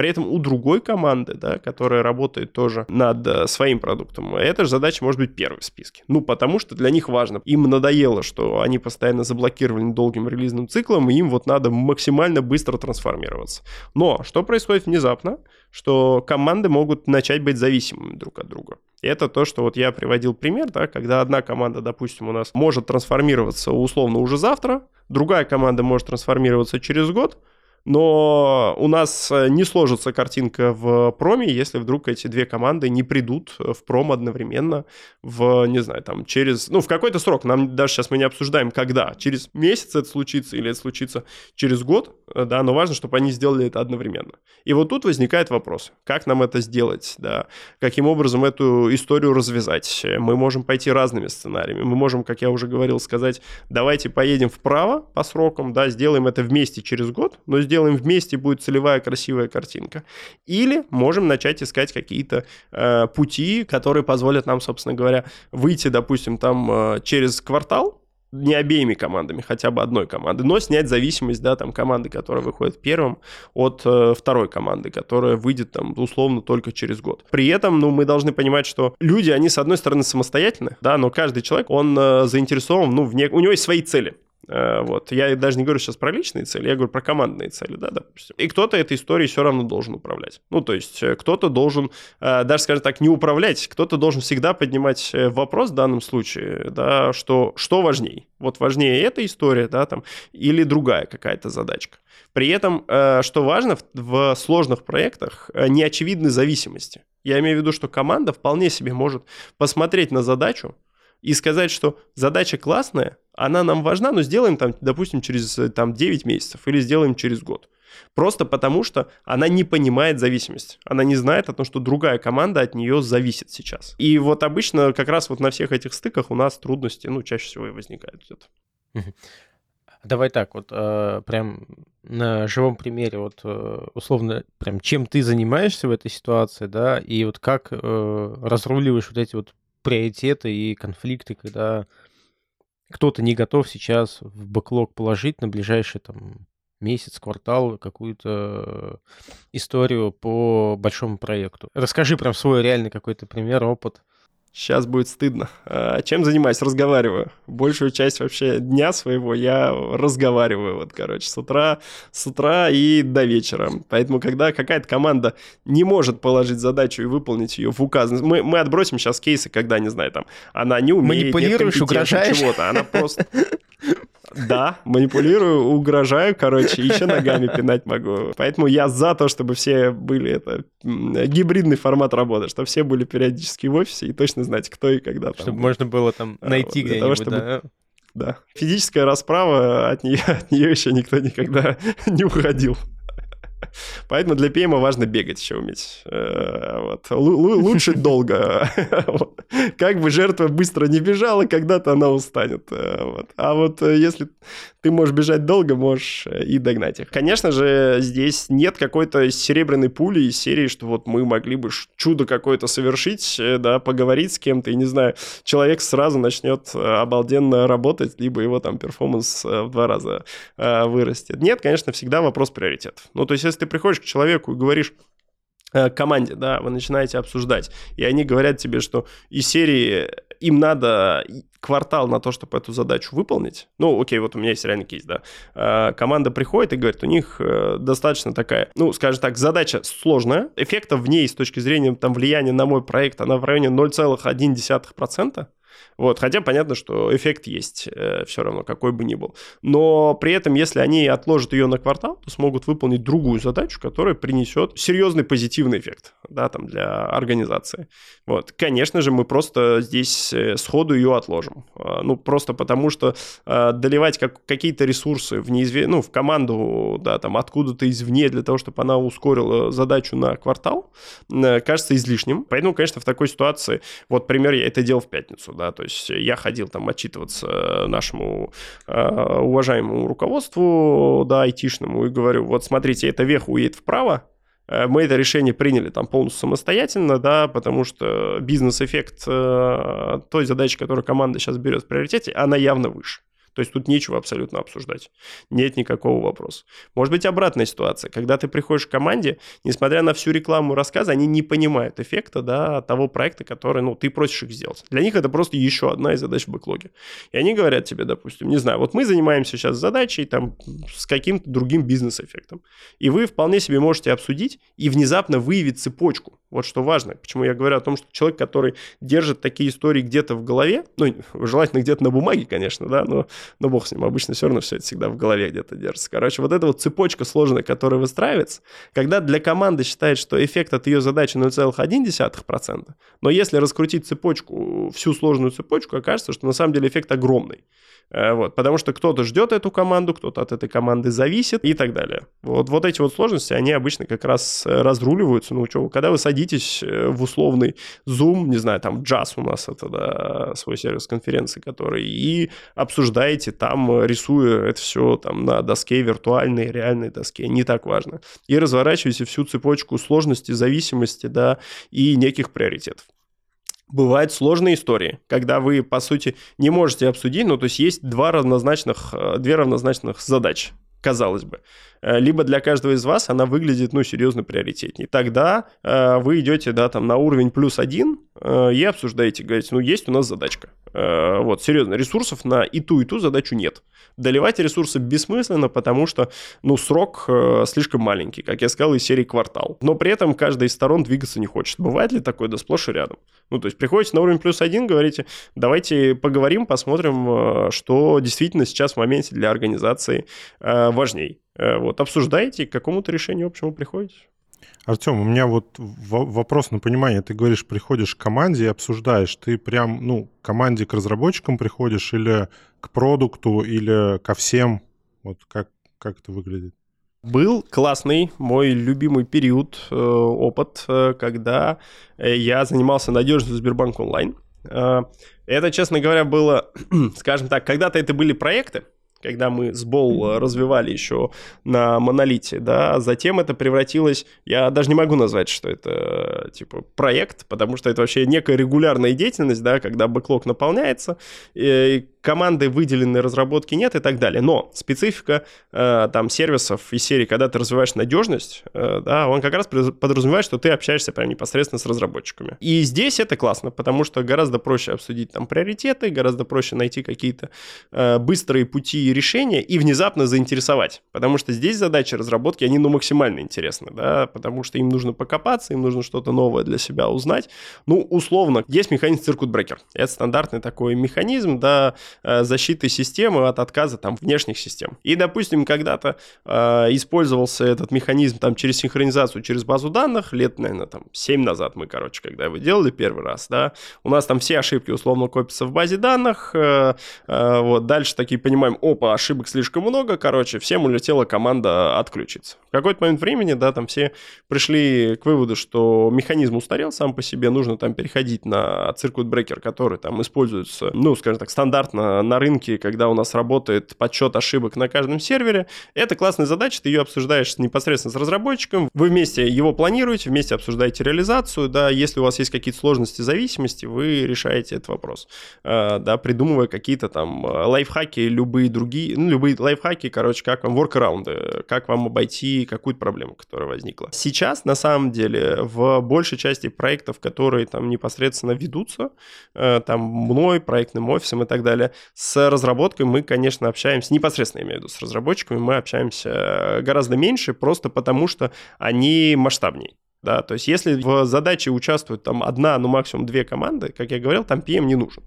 A: При этом у другой команды, да, которая работает тоже над э, своим продуктом, эта же задача может быть первой в списке. Ну, потому что для них важно. Им надоело, что они постоянно заблокированы долгим релизным циклом, и им вот надо максимально быстро трансформироваться. Но что происходит внезапно? Что команды могут начать быть зависимыми друг от друга. Это то, что вот я приводил пример, да, когда одна команда, допустим, у нас может трансформироваться условно уже завтра, другая команда может трансформироваться через год, но у нас э, не сложится картинка в проме, если вдруг эти две команды не придут в пром одновременно в, не знаю, там через, ну, в какой-то срок, нам даже сейчас мы не обсуждаем, когда, через месяц это случится или это случится через год, э, да, но важно, чтобы они сделали это одновременно. И вот тут возникает вопрос, как нам это сделать, да, каким образом эту историю развязать. Мы можем пойти разными сценариями, мы можем, как я уже говорил, сказать, давайте поедем вправо по срокам, да, сделаем это вместе через год, но сделаем вместе, будет целевая красивая картинка. Или можем начать искать какие-то э, пути, которые позволят нам, собственно говоря, выйти, допустим, там э, через квартал, не обеими командами, хотя бы одной команды, но снять зависимость, да, там, команды, которая выходит первым, от э, второй команды, которая выйдет, там, условно, только через год. При этом, ну, мы должны понимать, что люди, они, с одной стороны, самостоятельны, да, но каждый человек, он э, заинтересован, ну, в не... у него есть свои цели. Э, вот. Я даже не говорю сейчас про личные цели, я говорю про командные цели, да, допустим. И кто-то этой историей все равно должен управлять. Ну, то есть э, кто-то должен, э, даже, скажем так, не управлять, кто-то должен всегда поднимать вопрос в данном случае, да, что, что важнее. Вот важнее эта история, да, там, или другая какая-то задачка. При этом, что важно, в сложных проектах неочевидны зависимости. Я имею в виду, что команда вполне себе может посмотреть на задачу, и сказать, что задача классная, она нам важна, но сделаем там, допустим, через э, там, 9 месяцев или сделаем через год. Просто потому, что она не понимает зависимость. Она не знает о том, что другая команда от нее зависит сейчас. И вот обычно как раз вот на всех этих стыках у нас трудности, ну, чаще всего и возникают где-то.
D: Давай так, вот э, прям на живом примере, вот э, условно, прям чем ты занимаешься в этой ситуации, да, и вот как разруливаешь вот эти вот приоритеты и конфликты, когда кто-то не готов сейчас в бэклог положить на ближайший там месяц, квартал какую-то историю по большому проекту. Расскажи прям свой реальный какой-то пример, опыт.
A: Сейчас будет стыдно. А, чем занимаюсь? Разговариваю. Большую часть вообще дня своего я разговариваю, вот, короче, с утра, с утра и до вечера. Поэтому, когда какая-то команда не может положить задачу и выполнить ее в указанный... Мы, мы отбросим сейчас кейсы, когда, не знаю, там, она не умеет,
D: Манипулируешь, угрожаешь?
A: чего-то, она просто... <laughs> Да, манипулирую, угрожаю, короче, еще ногами пинать могу. Поэтому я за то, чтобы все были, это гибридный формат работы, чтобы все были периодически в офисе и точно знать, кто и когда.
D: Чтобы там, можно было там а, найти где-нибудь, чтобы... да?
A: Да. Физическая расправа, от нее, <laughs> от нее еще никто никогда <laughs> не уходил. <laughs> Поэтому для ПМа важно бегать еще уметь. Э, вот. Лучше <laughs> долго. <laughs> Как бы жертва быстро не бежала, когда-то она устанет. Э, вот. А вот э, если ты можешь бежать долго, можешь и догнать их. Конечно же, здесь нет какой-то серебряной пули из серии, что вот мы могли бы чудо какое-то совершить, да, поговорить с кем-то, и, не знаю, человек сразу начнет обалденно работать, либо его там перформанс в два раза вырастет. Нет, конечно, всегда вопрос приоритетов. Ну, то есть, если ты приходишь к человеку и говоришь, э, команде, да, вы начинаете обсуждать, и они говорят тебе, что из серии им надо квартал на то, чтобы эту задачу выполнить. Ну, окей, вот у меня есть реальный кейс, да. Э, команда приходит и говорит, у них э, достаточно такая, ну, скажем так, задача сложная, эффекта в ней с точки зрения там влияния на мой проект, она в районе 0,1%. Вот, хотя понятно, что эффект есть э, все равно, какой бы ни был. Но при этом, если они отложат ее на квартал, то смогут выполнить другую задачу, которая принесет серьезный позитивный эффект да, там, для организации. Вот. Конечно же, мы просто здесь э, сходу ее отложим. А, ну, просто потому что э, доливать как, какие-то ресурсы в, неизве... ну, в команду да, там, откуда-то извне для того, чтобы она ускорила задачу на квартал, э, кажется излишним. Поэтому, конечно, в такой ситуации, вот пример, я это делал в пятницу, да, то есть я ходил там отчитываться нашему э, уважаемому руководству, да, айтишному, и говорю, вот смотрите, эта веха уедет вправо, э, мы это решение приняли там полностью самостоятельно, да, потому что бизнес-эффект э, той задачи, которую команда сейчас берет в приоритете, она явно выше. То есть тут нечего абсолютно обсуждать. Нет никакого вопроса. Может быть обратная ситуация, когда ты приходишь к команде, несмотря на всю рекламу и рассказы, они не понимают эффекта да, того проекта, который ну, ты просишь их сделать. Для них это просто еще одна из задач в бэклоге. И они говорят тебе, допустим, не знаю, вот мы занимаемся сейчас задачей там, с каким-то другим бизнес-эффектом. И вы вполне себе можете обсудить и внезапно выявить цепочку. Вот что важно. Почему я говорю о том, что человек, который держит такие истории где-то в голове, ну, желательно где-то на бумаге, конечно, да, но но бог с ним, обычно все равно все это всегда в голове где-то держится. Короче, вот эта вот цепочка сложная, которая выстраивается, когда для команды считает, что эффект от ее задачи 0,1%, но если раскрутить цепочку, всю сложную цепочку, окажется, что на самом деле эффект огромный. Э, вот, потому что кто-то ждет эту команду, кто-то от этой команды зависит и так далее. Вот, вот эти вот сложности, они обычно как раз э, разруливаются. Ну, что, когда вы садитесь э, в условный Zoom, не знаю, там джаз у нас это, да, свой сервис конференции, который, и обсуждаете там, рисуя это все там на доске виртуальной, реальной доске, не так важно. И разворачиваете всю цепочку сложности, зависимости, да, и неких приоритетов бывают сложные истории, когда вы, по сути, не можете обсудить, ну, то есть есть два равнозначных, э, две равнозначных задачи, казалось бы. Э, либо для каждого из вас она выглядит, ну, серьезно приоритетнее. Тогда э, вы идете, да, там, на уровень плюс один э, и обсуждаете, говорите, ну, есть у нас задачка. Э, вот, серьезно, ресурсов на и ту, и ту задачу нет. Доливать ресурсы бессмысленно, потому что, ну, срок э, слишком маленький, как я сказал, из серии квартал. Но при этом каждая из сторон двигаться не хочет. Бывает ли такое? Да сплошь и рядом. Ну, то есть приходите на уровень плюс один, говорите, давайте поговорим, посмотрим, э, что действительно сейчас в моменте для организации э, важней. Э, вот, обсуждаете, к какому-то решению общему приходите.
B: Артем, у меня вот вопрос на понимание. Ты говоришь, приходишь к команде и обсуждаешь. Ты прям, ну, к команде, к разработчикам приходишь или к продукту, или ко всем? Вот как, как это выглядит?
A: Был классный мой любимый период, э, опыт, э, когда я занимался надежностью Сбербанк онлайн. Это, честно говоря, было, <clears throat> скажем так, когда-то это были проекты, когда мы с Бол развивали еще на монолите, да, затем это превратилось, я даже не могу назвать, что это, типа, проект, потому что это вообще некая регулярная деятельность, да, когда бэклог наполняется, и команды выделенной разработки нет и так далее. Но специфика э, там сервисов и серии, когда ты развиваешь надежность, э, да, он как раз подразумевает, что ты общаешься прям непосредственно с разработчиками. И здесь это классно, потому что гораздо проще обсудить там приоритеты, гораздо проще найти какие-то э, быстрые пути решения и внезапно заинтересовать. Потому что здесь задачи разработки, они ну, максимально интересны, да, потому что им нужно покопаться, им нужно что-то новое для себя узнать. Ну, условно, есть механизм Breaker. Это стандартный такой механизм, да, э, защиты системы от отказа там внешних систем. И, допустим, когда-то э, использовался этот механизм там через синхронизацию, через базу данных, лет, наверное, там 7 назад мы, короче, когда его делали первый раз, да, у нас там все ошибки условно копятся в базе данных, э, э, вот, дальше такие понимаем, опа, ошибок слишком много, короче, всем улетела команда отключиться. В какой-то момент времени, да, там все пришли к выводу, что механизм устарел сам по себе, нужно там переходить на циркут брекер, который там используется, ну, скажем так, стандартно на рынке, когда у нас работает подсчет ошибок на каждом сервере. Это классная задача, ты ее обсуждаешь непосредственно с разработчиком, вы вместе его планируете, вместе обсуждаете реализацию, да, если у вас есть какие-то сложности, зависимости, вы решаете этот вопрос, а, да, придумывая какие-то там лайфхаки, любые другие другие, ну, любые лайфхаки, короче, как вам воркараунды, как вам обойти какую-то проблему, которая возникла. Сейчас, на самом деле, в большей части проектов, которые там непосредственно ведутся, э, там мной, проектным офисом и так далее, с разработкой мы, конечно, общаемся, непосредственно, я имею в виду, с разработчиками мы общаемся гораздо меньше, просто потому что они масштабнее. Да, то есть если в задаче участвуют там одна, ну максимум две команды, как я говорил, там PM не нужен.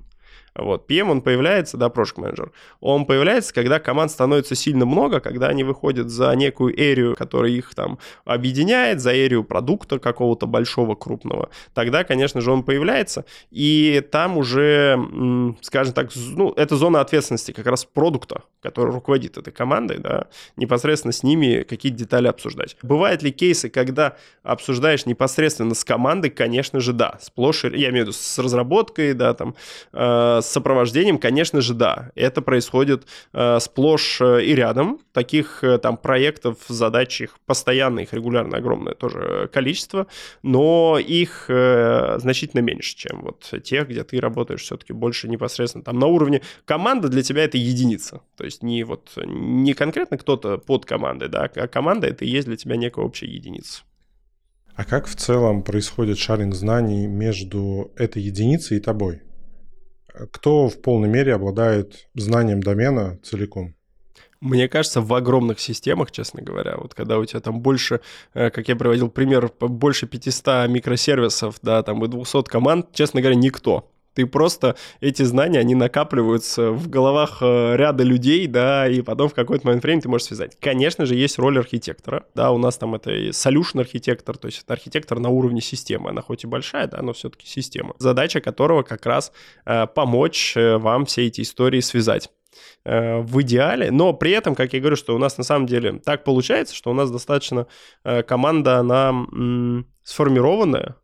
A: Вот. PM, он появляется, да, Project Manager, он появляется, когда команд становится сильно много, когда они выходят за некую эрию, которая их там объединяет, за эрию продукта какого-то большого, крупного. Тогда, конечно же, он появляется, и там уже, скажем так, ну, это зона ответственности как раз продукта, который руководит этой командой, да, непосредственно с ними какие-то детали обсуждать. Бывают ли кейсы, когда обсуждаешь непосредственно с командой? Конечно же, да. Сплошь, я имею в виду с разработкой, да, там, э, с сопровождением, конечно же, да. Это происходит э, сплошь э, и рядом. Таких э, там проектов, задач их постоянно, их регулярно огромное тоже количество, но их значительно меньше, чем вот тех, где ты работаешь все-таки больше непосредственно там на уровне команда для тебя это единица. То есть не вот не конкретно кто-то под командой, да, а команда это и есть для тебя некая общая единица.
B: А как в целом происходит шаринг знаний между этой единицей и тобой? Кто в полной мере обладает знанием домена целиком?
A: Мне кажется, в огромных системах, честно говоря, вот когда у тебя там больше, э, как я приводил пример, больше 500 микросервисов, да, там и 200 команд, честно говоря, никто. Ты просто эти знания, они накапливаются в головах э, ряда людей, да, и потом в какой-то момент времени ты можешь связать. Конечно же, есть роль архитектора, да, у нас там это solution архитектор, то есть это архитектор на уровне системы, она хоть и большая, да, но все-таки система, задача которого как раз э, помочь э, вам все эти истории связать в идеале, но при этом, как я говорю, что у нас на самом деле так получается, что у нас достаточно команда, она сформированная,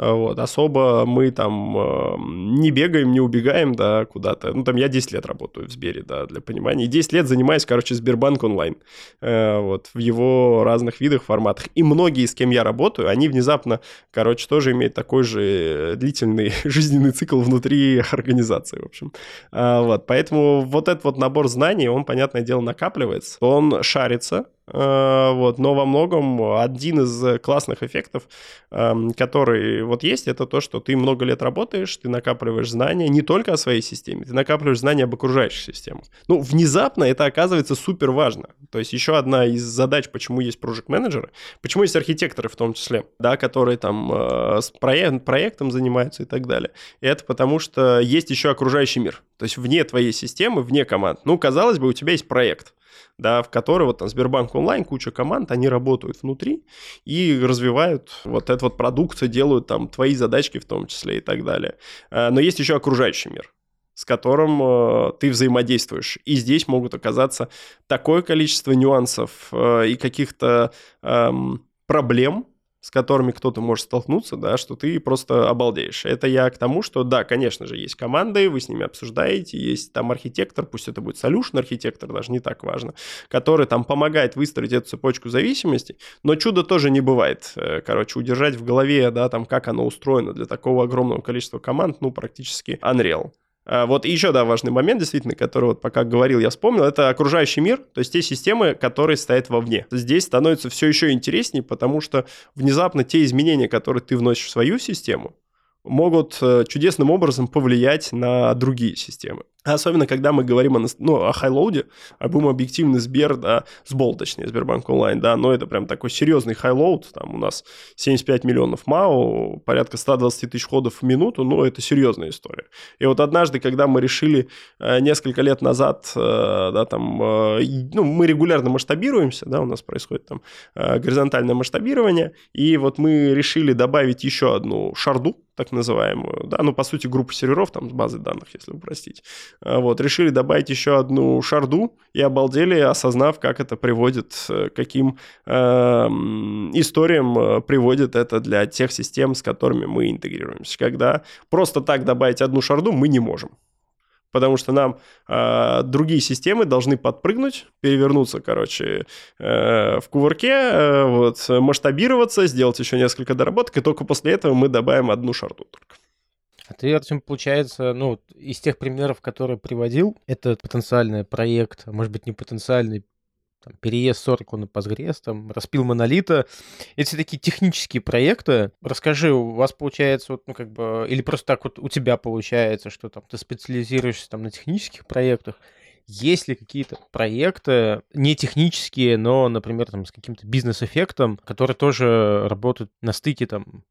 A: вот, особо мы там э, не бегаем, не убегаем, да, куда-то. Ну, там я 10 лет работаю в Сбере, да, для понимания. И 10 лет занимаюсь, короче, Сбербанк онлайн. Э, вот, в его разных видах, форматах. И многие, с кем я работаю, они внезапно, короче, тоже имеют такой же длительный <laughs> жизненный цикл внутри организации, в общем. А, вот, поэтому вот этот вот набор знаний, он, понятное дело, накапливается. Он шарится, вот, но во многом один из классных эффектов, эм, который вот есть, это то, что ты много лет работаешь, ты накапливаешь знания не только о своей системе, ты накапливаешь знания об окружающих системах. Ну, внезапно это оказывается супер важно. То есть еще одна из задач, почему есть project менеджеры почему есть архитекторы в том числе, да, которые там э, с проект, проектом занимаются и так далее. Это потому, что есть еще окружающий мир. То есть вне твоей системы, вне команд. Ну, казалось бы, у тебя есть проект да, в которой вот там Сбербанк онлайн, куча команд, они работают внутри и развивают вот этот вот продукт, делают там твои задачки в том числе и так далее. А, но есть еще окружающий мир с которым э, ты взаимодействуешь. И здесь могут оказаться такое количество нюансов э, и каких-то э, проблем, с которыми кто-то может столкнуться, да, что ты просто обалдеешь. Это я к тому, что да, конечно же, есть команды, вы с ними обсуждаете, есть там архитектор, пусть это будет solution архитектор, даже не так важно, который там помогает выстроить эту цепочку зависимости, но чудо тоже не бывает. Э, короче, удержать в голове, да, там, как оно устроено для такого огромного количества команд, ну, практически unreal. А, вот еще, да, важный момент, действительно, который вот пока говорил, я вспомнил, это окружающий мир, то есть те системы, которые стоят вовне. Здесь становится все еще интереснее, потому что внезапно те изменения, которые ты вносишь в свою систему, могут э, чудесным образом повлиять на другие системы. Особенно, когда мы говорим о, ну, о хайлоуде, а будем объективный Сбер, да, Сбол, точнее, Сбербанк онлайн, да, но это прям такой серьезный highload, там у нас 75 миллионов MAU, порядка 120 тысяч ходов в минуту, ну, это серьезная история. И вот однажды, когда мы решили э, несколько лет назад, э, да, там, ну, мы регулярно масштабируемся, да, у нас происходит там горизонтальное масштабирование, и вот мы решили добавить еще одну шарду, так называемую, да, ну, по сути, группу серверов там с базы данных, если упростить. А, вот, решили добавить еще одну шарду и обалдели, осознав, как это приводит, э, каким э, историям приводит это для тех систем, с которыми мы интегрируемся. Когда просто так добавить одну шарду мы не можем потому что нам э, другие системы должны подпрыгнуть, перевернуться, короче, э, в кувырке, э, вот, масштабироваться, сделать еще несколько доработок, и только после этого мы добавим одну шарту только.
D: А ты, Артем, получается, ну, из тех примеров, которые приводил, это потенциальный проект, а может быть, не потенциальный, там, переезд с Oracle на Postgres, там, распил монолита. Это все такие технические проекты. Расскажи, у вас получается, вот, ну, как бы, или просто так вот у тебя получается, что там ты специализируешься там на технических проектах, есть ли какие-то проекты, не технические, но, например, там, с каким-то бизнес-эффектом, которые тоже работают на стыке там,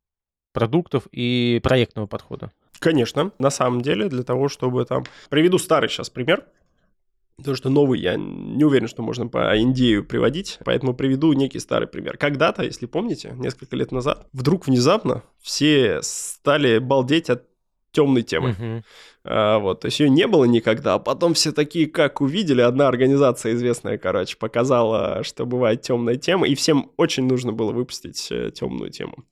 D: продуктов и проектного подхода?
A: Конечно, на самом деле, для того, чтобы там... Приведу старый сейчас пример. Потому что новый я не уверен, что можно по Индию приводить, поэтому приведу некий старый пример. Когда-то, если помните, несколько лет назад, вдруг внезапно все стали балдеть от темной темы. А, вот, то есть ее не было никогда, а потом все такие, как увидели, одна организация известная, короче, показала, что бывает темная тема, и всем очень нужно было выпустить э, темную тему.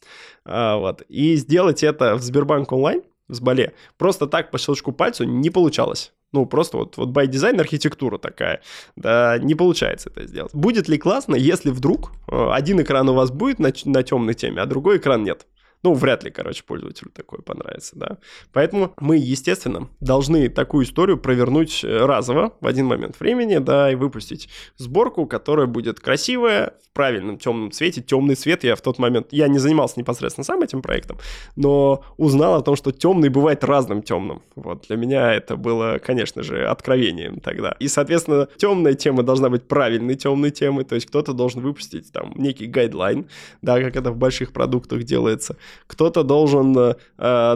A: А, вот, и сделать это в Сбербанк онлайн, в Сбале, просто так по щелчку пальцу не получалось. Ну, просто вот, вот by design архитектура такая. Да, не получается это сделать. Будет ли классно, если вдруг э, один экран у вас будет на, на темной теме, а другой экран нет? Ну, вряд ли, короче, пользователю такое понравится, да. Поэтому мы, естественно, должны такую историю провернуть э, разово в один момент времени, да, и выпустить сборку, которая будет красивая, в правильном темном цвете. Темный цвет я в тот момент, я не занимался непосредственно сам этим проектом, но узнал о том, что темный бывает разным темным. Вот, для меня это было, конечно же, откровением тогда. И, соответственно, темная тема должна быть правильной темной темой, то есть кто-то должен выпустить там некий guideline, да, как это в больших продуктах делается, кто-то должен э,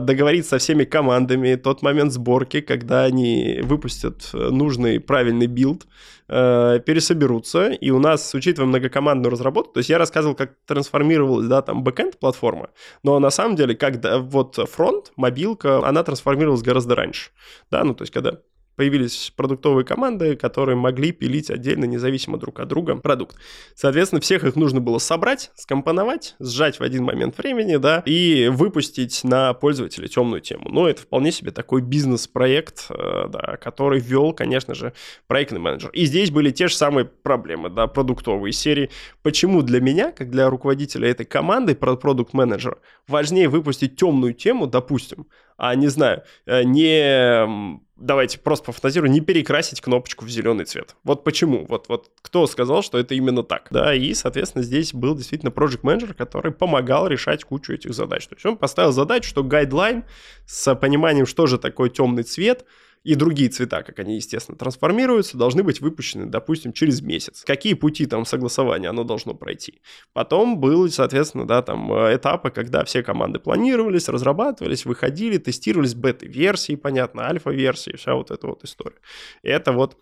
A: договориться со всеми командами, тот момент сборки, когда они выпустят э, нужный правильный build, э, пересоберутся, и у нас, учитывая многокомандную разработку, то есть я рассказывал, как трансформировалась, да, там, бэкенд платформа, но на самом деле, когда вот фронт, мобилка, она трансформировалась гораздо раньше, да, ну, то есть когда появились продуктовые команды, которые могли пилить отдельно, независимо друг от друга продукт. Соответственно, всех их нужно было собрать, скомпоновать, сжать в один момент времени, да, и выпустить на пользователя темную тему. Но это вполне себе такой бизнес-проект, э, да, который вел, конечно же, проектный менеджер. И здесь были те же самые проблемы, да, продуктовые серии. Почему для меня, как для руководителя этой команды, продукт-менеджера, важнее выпустить темную тему, допустим, а, не знаю, э, не давайте просто пофантазирую, не перекрасить кнопочку в зеленый цвет. Вот почему? Вот, вот кто сказал, что это именно так? Да, и, соответственно, здесь был действительно project менеджер который помогал решать кучу этих задач. То есть он поставил задачу, что гайдлайн с пониманием, что же такое темный цвет, и другие цвета, как они, естественно, трансформируются, должны быть выпущены, допустим, через месяц. Какие пути там согласования оно должно пройти. Потом были, соответственно, да, там э, этапы, когда все команды планировались, разрабатывались, выходили, тестировались бета-версии, понятно, альфа-версии, вся вот эта вот история. Это вот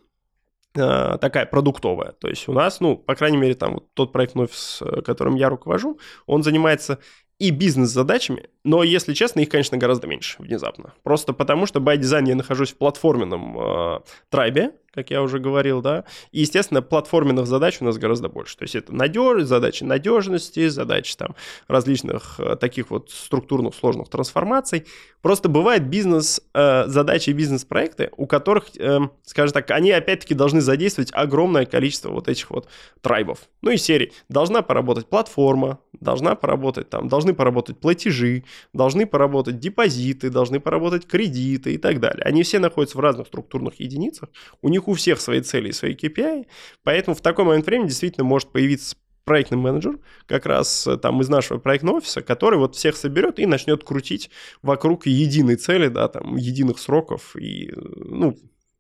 A: э, такая продуктовая. То есть у нас, ну, по крайней мере, там вот тот проектный офис, э, которым я руковожу, он занимается и бизнес-задачами, но, если честно, их, конечно, гораздо меньше внезапно. Просто потому, что by design я нахожусь в платформенном э, трайбе, как я уже говорил, да, и, естественно, платформенных задач у нас гораздо больше. То есть это надеж... задачи надежности, задачи там различных э, таких вот структурных сложных трансформаций. Просто бывает бизнес э, и бизнес-проекты, у которых, э, скажем так, они опять-таки должны задействовать огромное количество вот этих вот трайбов. Ну и серии. Должна поработать платформа, должна поработать там, должны поработать платежи, должны поработать депозиты, должны поработать кредиты и так далее. Они все находятся в разных структурных единицах, у них у всех свои цели и свои KPI, поэтому в такой момент времени действительно может появиться проектный менеджер, как раз э, там из нашего проектного офиса, который вот всех соберет и начнет крутить вокруг единой цели, да, там, единых сроков и, ну,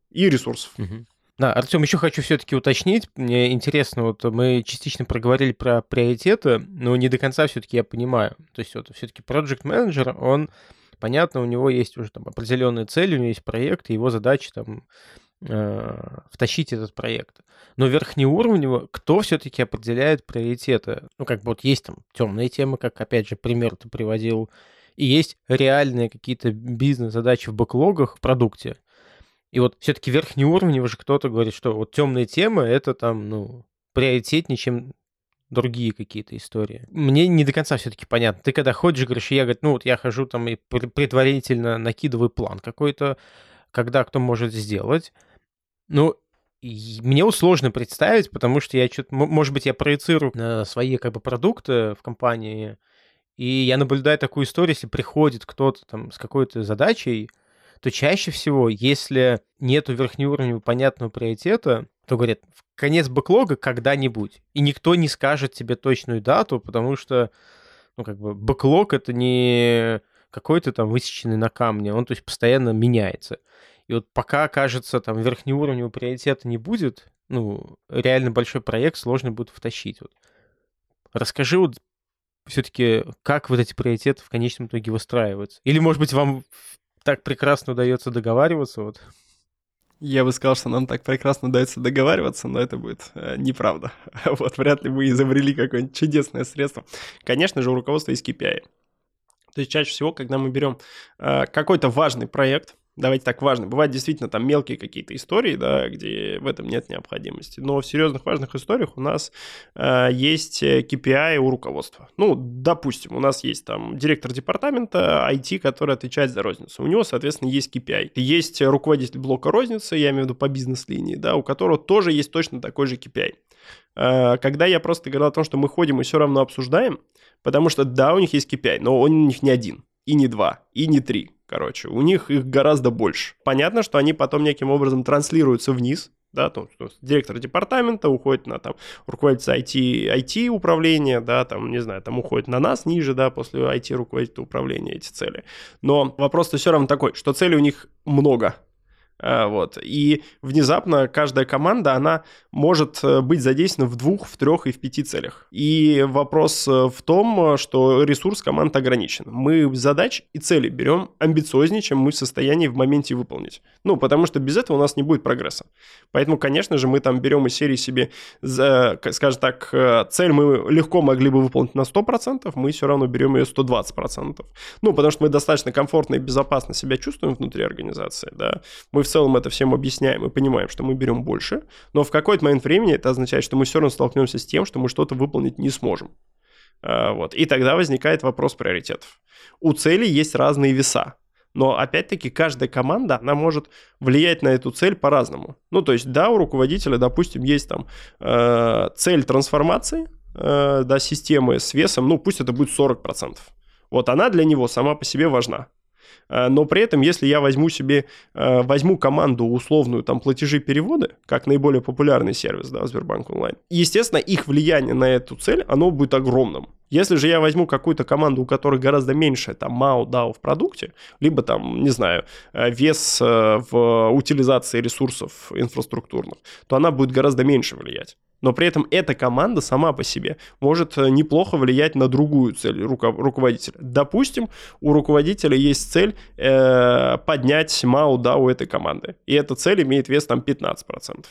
A: и ресурсов.
D: Угу. Да, Артем, еще хочу все-таки уточнить. Мне интересно, вот мы частично проговорили про приоритеты, но не до конца все-таки я понимаю. То есть вот все-таки project менеджер он, понятно, у него есть уже там определенные цели, у него есть проект, и его задача там э, втащить этот проект. Но верхнеуровнево, кто все-таки определяет приоритеты? Ну, как бы вот есть там темные темы, как опять же пример ты приводил, и есть реальные какие-то бизнес-задачи в бэклогах в продукте, и вот все-таки верхний уровень уже кто-то говорит, что вот темные темы это там, ну, приоритетнее, чем другие какие-то истории. Мне не до конца все-таки понятно. Ты когда ходишь, говоришь, я, говорю, ну вот я хожу там и предварительно накидываю план какой-то, когда кто может сделать. Ну, мне сложно представить, потому что я что-то, может быть, я проецирую на свои как бы продукты в компании, И я наблюдаю такую историю, если приходит кто-то там с какой-то задачей, то чаще всего, если нету верхнеуровневого понятного приоритета, то говорят, в конец бэклога когда-нибудь. И никто не скажет тебе точную дату, потому что, ну, как бы, бэклог — это не какой-то там высеченный на камне, он, то есть, постоянно меняется. И вот пока, кажется, там верхнеуровневого приоритета не будет, ну, реально большой проект сложно будет втащить. Вот. Расскажи вот все-таки, как вот эти приоритеты в конечном итоге выстраиваются? Или, может быть, вам так прекрасно удается договариваться? Вот.
A: Я бы сказал, что нам так прекрасно удается договариваться, но это будет э, неправда. <laughs> Вот, вряд ли мы изобрели какое-нибудь чудесное средство. Конечно же, у руководства есть KPI. То есть чаще всего, когда мы берем э, какой-то важный проект, давайте так, важно. Бывают действительно там мелкие какие-то истории, да, где в этом нет необходимости. Но в серьезных важных историях у нас э, есть KPI у руководства. Ну, допустим, у нас есть там директор департамента IT, который отвечает за розницу. У него, соответственно, есть KPI. Есть руководитель блока розницы, я имею в виду по бизнес-линии, да, у которого тоже есть точно такой же KPI. Э, когда я просто говорил о том, что мы ходим и все равно обсуждаем, потому что да, у них есть KPI, но он у них не один, и не два, и не три короче. У них их гораздо больше. Понятно, что они потом неким образом транслируются вниз, да, то директор департамента уходит на там руководитель IT, IT управления, да, там, не знаю, там уходит на нас ниже, да, после IT руководителя управления эти цели. Но вопрос-то все равно такой, что целей у них много, вот. И внезапно каждая команда, она может э, быть задействована в двух, в трех и в пяти целях. И вопрос э, в том, что ресурс команд ограничен. Мы задач и цели берем амбициознее, чем мы в состоянии в моменте выполнить. Ну, потому что без этого у нас не будет прогресса. Поэтому, конечно же, мы там берем из серии себе, за, скажем так, э, цель мы легко могли бы выполнить на 100%, мы все равно берем ее 120%. Ну, потому что мы достаточно комфортно и безопасно себя чувствуем внутри организации, да. Мы целом это всем объясняем и понимаем, что мы берем больше, но в какой-то момент времени это означает, что мы все равно столкнемся с тем, что мы что-то выполнить не сможем. А, вот. И тогда возникает вопрос приоритетов. У целей есть разные веса. Но опять-таки каждая команда, она может влиять на эту цель по-разному. Ну, то есть, да, у руководителя, допустим, есть там э, цель трансформации, э, да, системы с весом, ну, пусть это будет 40%. Вот она для него сама по себе важна. Э, но при этом, если я возьму себе, э, возьму команду условную, там, платежи-переводы, как наиболее популярный сервис, да, Сбербанк онлайн, естественно, их влияние на эту цель, оно будет огромным. Если же я возьму какую-то команду, у которой гораздо меньше там MAU, DAO в продукте, либо там, не знаю, э, вес в утилизации ресурсов инфраструктурных, то она будет гораздо меньше влиять но при этом эта команда сама по себе может э, неплохо влиять на другую цель руко- руководителя. Допустим, у руководителя есть цель э, поднять МАУ да, у этой команды, и эта цель имеет вес там 15%.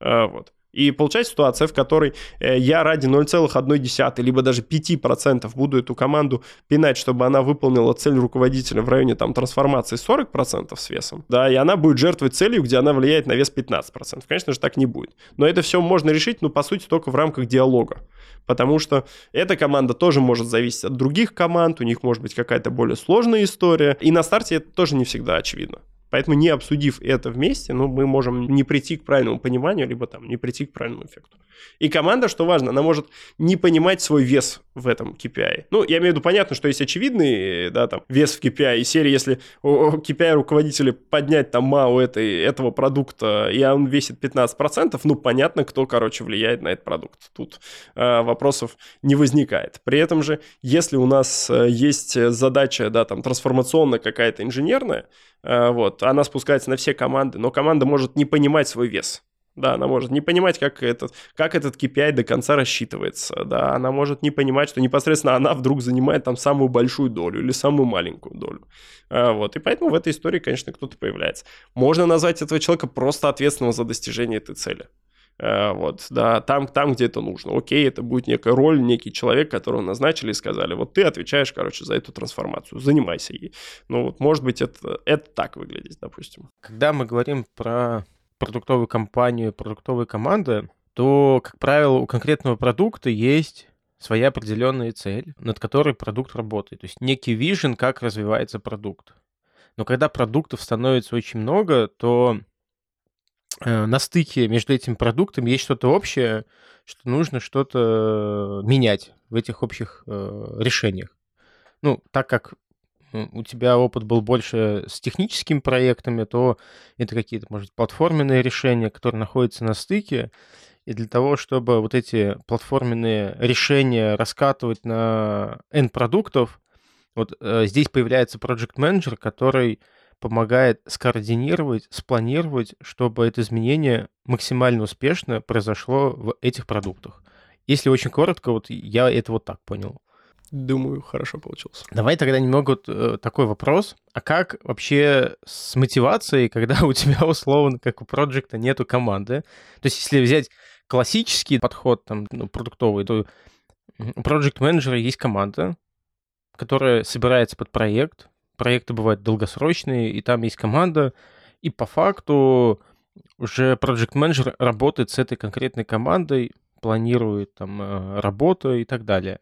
A: Э, вот. И получается ситуация, в которой э, я ради 0,1, либо даже 5% буду эту команду пинать, чтобы она выполнила цель руководителя в районе там трансформации 40% с весом, да, и она будет жертвовать целью, где она влияет на вес 15%. Конечно же, так не будет. Но это все можно решить, ну, по сути, только в рамках диалога. Потому что эта команда тоже может зависеть от других команд, у них может быть какая-то более сложная история. И на старте это тоже не всегда очевидно. Поэтому не обсудив это вместе, ну, мы можем не прийти к правильному пониманию, либо там не прийти к правильному эффекту. И команда, что важно, она может не понимать свой вес в этом KPI. Ну, я имею в виду, понятно, что есть очевидный, да, там, вес в KPI, и серии, если KPI руководителя поднять там МАУ этой, этого продукта, и он весит 15%, ну, понятно, кто, короче, влияет на этот продукт. Тут э, вопросов не возникает. При этом же, если у нас э, есть задача, да, там, трансформационная какая-то инженерная, э, вот, она спускается на все команды, но команда может не понимать свой вес. Да, она может не понимать, как этот, как этот KPI до конца рассчитывается. Да, она может не понимать, что непосредственно она вдруг занимает там самую большую долю или самую маленькую долю. А, вот. И поэтому в этой истории, конечно, кто-то появляется. Можно назвать этого человека просто ответственным за достижение этой цели. А, вот, да, там, там, где это нужно. Окей, это будет некая роль, некий человек, которого назначили и сказали, вот ты отвечаешь, короче, за эту трансформацию, занимайся ей. Ну вот, может быть, это, это так выглядит, допустим.
D: Когда мы говорим про продуктовую компанию, продуктовые команды, то, как правило, у конкретного продукта есть своя определенная цель, над которой продукт работает. То есть некий вижен, как развивается продукт. Но когда продуктов становится очень много, то Э, на стыке между этими продуктами есть что-то общее, что нужно что-то менять в этих общих э, решениях. ну, так как у тебя опыт был больше с техническими проектами, то это какие-то, может платформенные решения, которые находятся на стыке. И для того, чтобы вот эти платформенные решения раскатывать на N продуктов, вот э, здесь появляется Project Manager, который помогает скоординировать, спланировать, чтобы это изменение максимально успешно произошло в этих продуктах. Если очень коротко, вот я это вот так понял.
A: Думаю, хорошо получилось.
D: Давай тогда немного вот, э, такой вопрос. А как вообще с мотивацией, <laughs> когда у тебя условно, как у проекта, нету команды? То есть если взять классический подход, там, ну, продуктовый, то у проект менеджера есть команда, которая собирается под проект. Проекты бывают долгосрочные, и там есть команда, и по факту уже проект менеджер работает с этой конкретной командой, планирует там э, работу и так далее.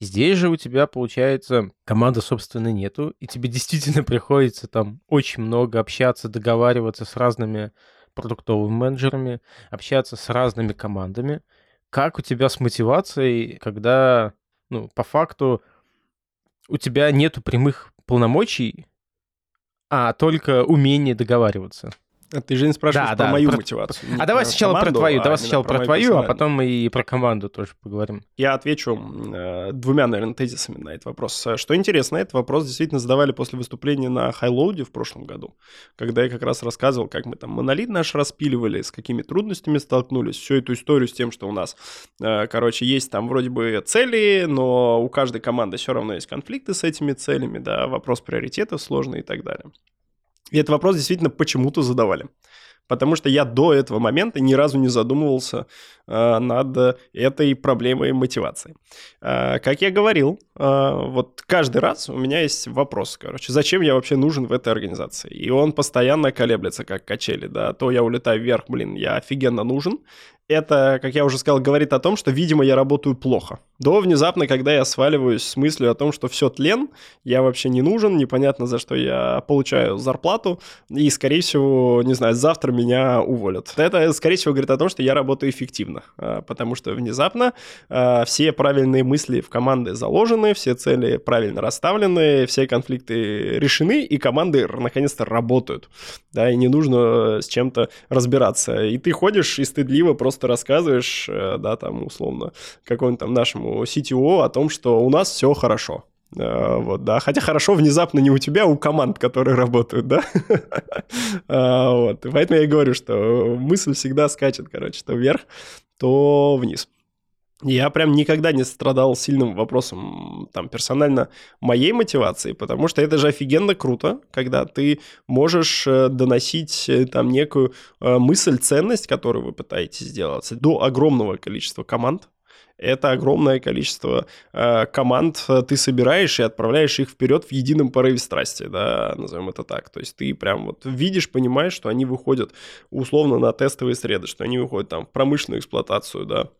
D: Здесь же у тебя, получается, команды, собственно, нету, и тебе <laughs> действительно приходится там очень много общаться, договариваться с разными продуктовыми менеджерами, общаться с разными командами. Как у тебя с мотивацией, когда, ну, по факту у тебя нету прямых полномочий, а только умение договариваться?
A: А ты же не спрашиваешь да, про да, мою про... мотивацию.
D: А давай сначала команду, про твою, а давай сначала про, про твою, а потом мы и про команду тоже поговорим.
A: Я отвечу э, двумя, наверное, тезисами на этот вопрос. Что интересно, этот вопрос действительно задавали после выступления на Хайлоуде в прошлом году, когда я как раз рассказывал, как мы там монолит наш распиливали, с какими трудностями столкнулись, всю эту историю с тем, что у нас, э, короче, есть там вроде бы цели, но у каждой команды все равно есть конфликты с этими целями, да, вопрос приоритетов сложный и так далее. И этот вопрос действительно почему-то задавали. Потому что я до этого момента ни разу не задумывался э, над этой проблемой мотивации. Э, как я говорил, э, вот каждый раз у меня есть вопрос, короче, зачем я вообще нужен в этой организации? И он постоянно колеблется, как качели, да. То я улетаю вверх, блин, я офигенно нужен, это, как я уже сказал, говорит о том, что, видимо, я работаю плохо. До внезапно, когда я сваливаюсь с мыслью о том, что все тлен, я вообще не нужен, непонятно, за что я получаю зарплату, и, скорее всего, не знаю, завтра меня уволят. Это, скорее всего, говорит о том, что я работаю эффективно, а, потому что внезапно а, все правильные мысли в команды заложены, все цели правильно расставлены, все конфликты решены, и команды наконец-то работают, да, и не нужно с чем-то разбираться. И ты ходишь и стыдливо просто просто рассказываешь, э, да, там, условно, какому-нибудь там нашему CTO о том, что у нас все хорошо. Uh, вот, да, хотя хорошо внезапно не у тебя, а у команд, которые работают, да, uh, вот, поэтому я и говорю, что мысль всегда скачет, короче, то вверх, то вниз. Я прям никогда не страдал сильным вопросом там персонально моей мотивации, потому что это же офигенно круто, когда ты можешь э, доносить э, там некую э, мысль, ценность, которую вы пытаетесь сделать, до огромного количества команд. Это огромное количество э, команд ты собираешь и отправляешь их вперед в едином порыве страсти, да, назовем это так. То есть ты прям вот видишь, понимаешь, что они выходят условно на тестовые среды, что они выходят там в промышленную эксплуатацию, да,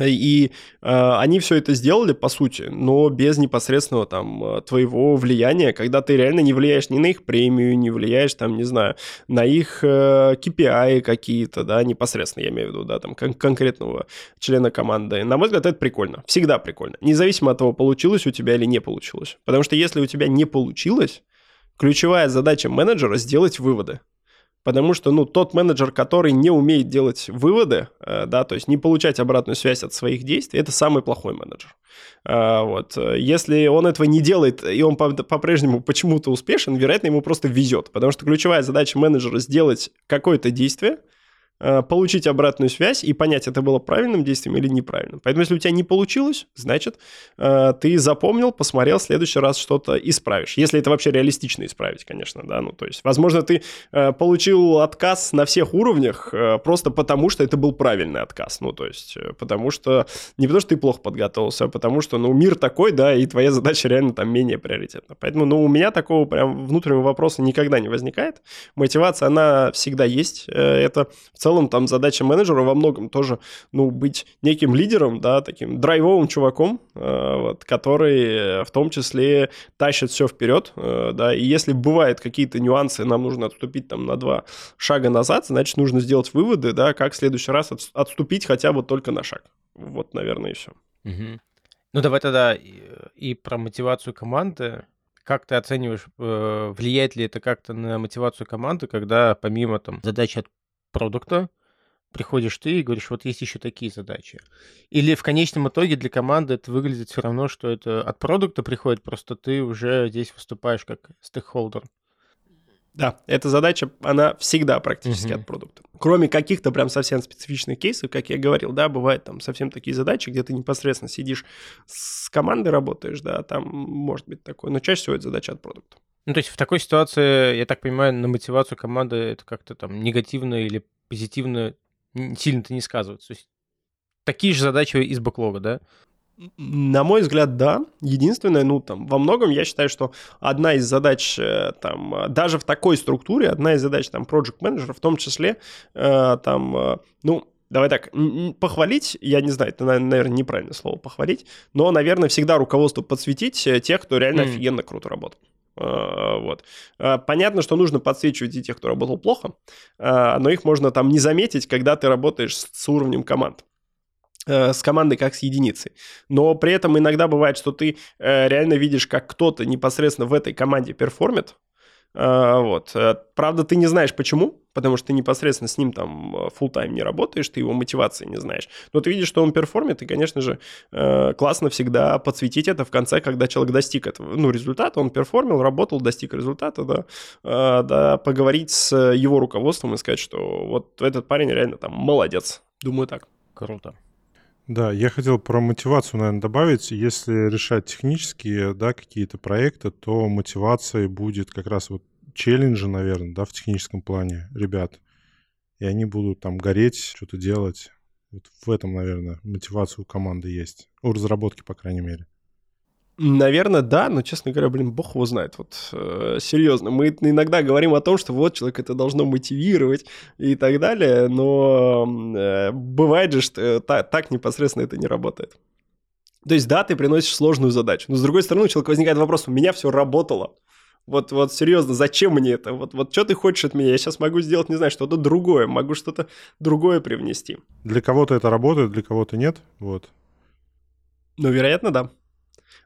A: и э, они все это сделали, по сути, но без непосредственного там э, твоего влияния, когда ты реально не влияешь ни на их премию, не влияешь там, не знаю, на их э, KPI какие-то, да, непосредственно, я имею в виду, да, там кон- конкретного члена команды. На мой взгляд, это прикольно, всегда прикольно, независимо от того, получилось у тебя или не получилось. Потому что если у тебя не получилось, ключевая задача менеджера сделать выводы. Потому что, ну, тот менеджер, который не умеет делать выводы, э, да, то есть не получать обратную связь от своих действий, это самый плохой менеджер. Э, вот. Если он этого не делает, и он по-прежнему почему-то успешен, вероятно, ему просто везет. Потому что ключевая задача менеджера сделать какое-то действие – получить обратную связь и понять, это было правильным действием или неправильным. Поэтому, если у тебя не получилось, значит, э, ты запомнил, посмотрел, в следующий раз что-то исправишь. Если это вообще реалистично исправить, конечно, да, ну, то есть, возможно, ты э, получил отказ на всех уровнях просто потому, что это был правильный отказ, ну, то есть, потому что, не потому, что ты плохо подготовился, а потому что, ну, мир такой, да, и твоя задача реально там менее приоритетна. Поэтому, ну, у меня такого прям внутреннего вопроса никогда не возникает. Мотивация, она всегда есть. Это в целом там задача менеджера во многом тоже, ну, быть неким лидером, да, таким драйвовым чуваком, э, вот, который в том числе тащит все вперед, э, да, и если бывают какие-то нюансы, нам нужно отступить там на два шага назад, значит, нужно сделать выводы, да, как в следующий раз от, отступить хотя бы только на шаг. Вот, наверное, и все.
D: Угу. Ну давай тогда и, и про мотивацию команды. Как ты оцениваешь, э, влияет ли это как-то на мотивацию команды, когда помимо там задач от продукта приходишь ты и говоришь, вот есть еще такие задачи. Или в конечном итоге для команды это выглядит все равно, что это от продукта приходит, просто ты уже здесь выступаешь как стейкхолдер.
A: Да, эта задача, она всегда практически uh-huh. от продукта. Кроме каких-то прям совсем специфичных кейсов, как я говорил, да, бывают там совсем такие задачи, где ты непосредственно сидишь с командой работаешь, да, там может быть такое, но чаще всего это задача от продукта.
D: Ну, то есть в такой ситуации, я так понимаю, на мотивацию команды это как-то там негативно или позитивно сильно-то не сказывается. То есть такие же задачи из бэклога, да?
A: На мой взгляд, да. Единственное, ну, там, во многом я считаю, что одна из задач, э, там, даже в такой структуре, одна из задач, там, project менеджера в том числе, э, там, э, ну, Давай так, похвалить, я не знаю, это, наверное, неправильное слово похвалить, но, наверное, всегда руководству подсветить тех, кто реально mm. офигенно круто работал. Вот. Понятно, что нужно подсвечивать и тех, кто работал плохо, но их можно там не заметить, когда ты работаешь с уровнем команд. Э, с командой как с единицей. Но при этом иногда бывает, что ты э, реально видишь, как кто-то непосредственно в этой команде перформит. Э, вот. Правда, ты не знаешь почему, потому что ты непосредственно с ним там full time не работаешь, ты его мотивации не знаешь. Но ты видишь, что он перформит, и, конечно же, классно всегда подсветить это в конце, когда человек достиг этого, ну, результата, он перформил, работал, достиг результата, да, да, поговорить с его руководством и сказать, что вот этот парень реально там молодец. Думаю так.
D: Круто.
B: Да, я хотел про мотивацию, наверное, добавить. Если решать технические, да, какие-то проекты, то мотивацией будет как раз вот челленджи, наверное, да, в техническом плане ребят. И они будут там гореть, что-то делать. Вот в этом, наверное, мотивация у команды есть. У разработки, по крайней мере.
A: Наверное, да, но, честно говоря, блин, бог его знает. Вот э, серьезно, мы иногда говорим о том, что вот человек это должно мотивировать и так далее, но э, бывает же, что так, так непосредственно это не работает. То есть, да, ты приносишь сложную задачу, но с другой стороны у человека возникает вопрос, у меня все работало. Вот, вот серьезно, зачем мне это? Вот, вот что ты хочешь от меня? Я сейчас могу сделать, не знаю, что-то другое, могу что-то другое привнести.
B: Для кого-то это работает, для кого-то нет, вот.
A: Ну, вероятно, да.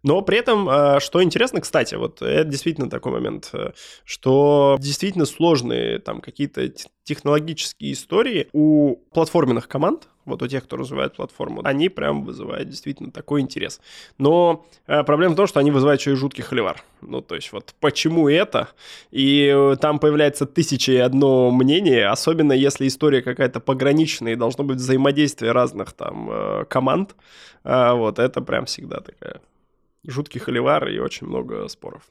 A: Но при этом, э, что интересно, кстати, вот это действительно такой момент, э, что действительно сложные там какие-то технологические истории у платформенных команд, вот у тех, кто развивает платформу, они прям вызывают действительно такой интерес. Но э, проблема в том, что они вызывают еще и жуткий холивар. Ну, то есть вот почему это? И э, там появляется тысяча и одно мнение, особенно если история какая-то пограничная, и должно быть взаимодействие разных там команд. Э, вот это прям всегда такая жуткий холивар и очень много споров.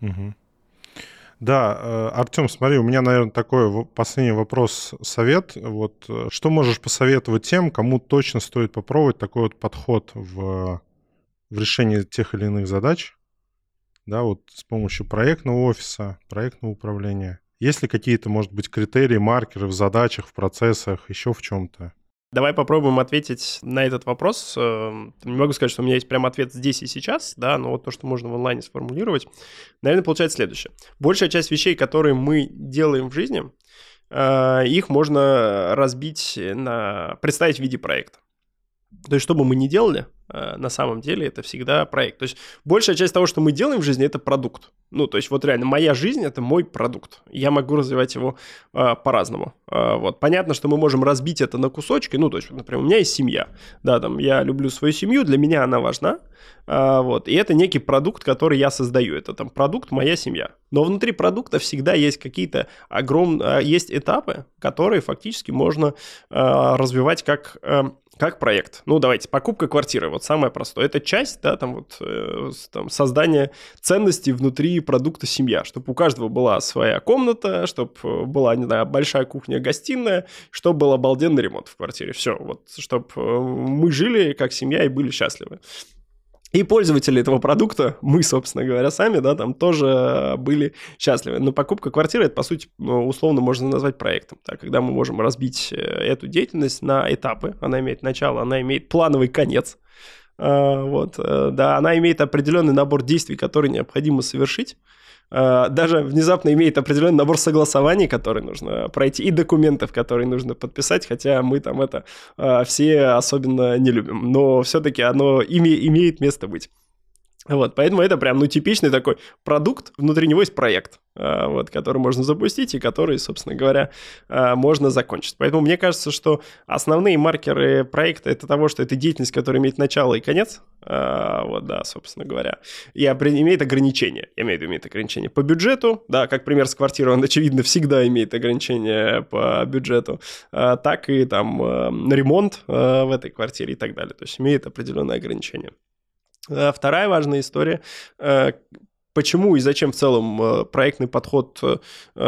B: Угу. Да, э, Артем, смотри, у меня, наверное, такой последний вопрос, совет. Вот э, что можешь посоветовать тем, кому точно стоит попробовать такой вот подход в, в решении тех или иных задач, да, вот с помощью проектного офиса, проектного управления? Есть ли какие-то, может быть, критерии, маркеры в задачах, в процессах, еще в чем-то?
A: Давай попробуем ответить на этот вопрос. Эм, не могу сказать, что у меня есть прям ответ здесь и сейчас, да, но вот то, что можно в онлайне сформулировать, наверное, получается следующее. Большая часть вещей, которые мы делаем в жизни, э, их можно разбить на... представить в виде проекта. То есть, что бы мы ни делали, на самом деле это всегда проект. То есть, большая часть того, что мы делаем в жизни, это продукт. Ну, то есть, вот реально, моя жизнь – это мой продукт. Я могу развивать его э, по-разному. Э, вот. Понятно, что мы можем разбить это на кусочки. Ну, то есть, например, у меня есть семья. Да, там, я люблю свою семью, для меня она важна. Э, вот. И это некий продукт, который я создаю. Это там продукт «Моя семья». Но внутри продукта всегда есть какие-то огромные... Э, есть этапы, которые фактически можно э, развивать как э, как проект? Ну, давайте, покупка квартиры, вот самое простое. Это часть, да, там вот э, там, создания ценностей внутри продукта семья, чтобы у каждого была своя комната, чтобы э, была, не знаю, большая кухня-гостиная, чтобы был обалденный ремонт в квартире. Все, вот, чтобы э, мы жили как семья и были счастливы. И пользователи этого продукта, мы, собственно говоря, сами, да, там тоже были счастливы. Но покупка квартиры, это, по сути, ну, условно можно назвать проектом. Да, когда мы можем разбить э, эту деятельность на этапы. Она имеет начало, она имеет плановый конец. Вот, да, она имеет определенный набор действий, которые необходимо совершить. Даже внезапно имеет определенный набор согласований, которые нужно пройти, и документов, которые нужно подписать, хотя мы там это все особенно не любим. Но все-таки оно име, имеет место быть. Вот, поэтому это прям, ну, типичный такой продукт, внутри него есть проект, а, вот, который можно запустить и который, собственно говоря, а, можно закончить. Поэтому мне кажется, что основные маркеры проекта это того, что это деятельность, которая имеет начало и конец, а, вот, да, собственно говоря, и имеет ограничения, имеет, имеет ограничения по бюджету, да, как пример с квартирой, он, очевидно, всегда имеет ограничения по бюджету, так и там ремонт в этой квартире и так далее, то есть имеет определенные ограничения. Э, вторая важная история э, Почему и зачем в целом э, проектный подход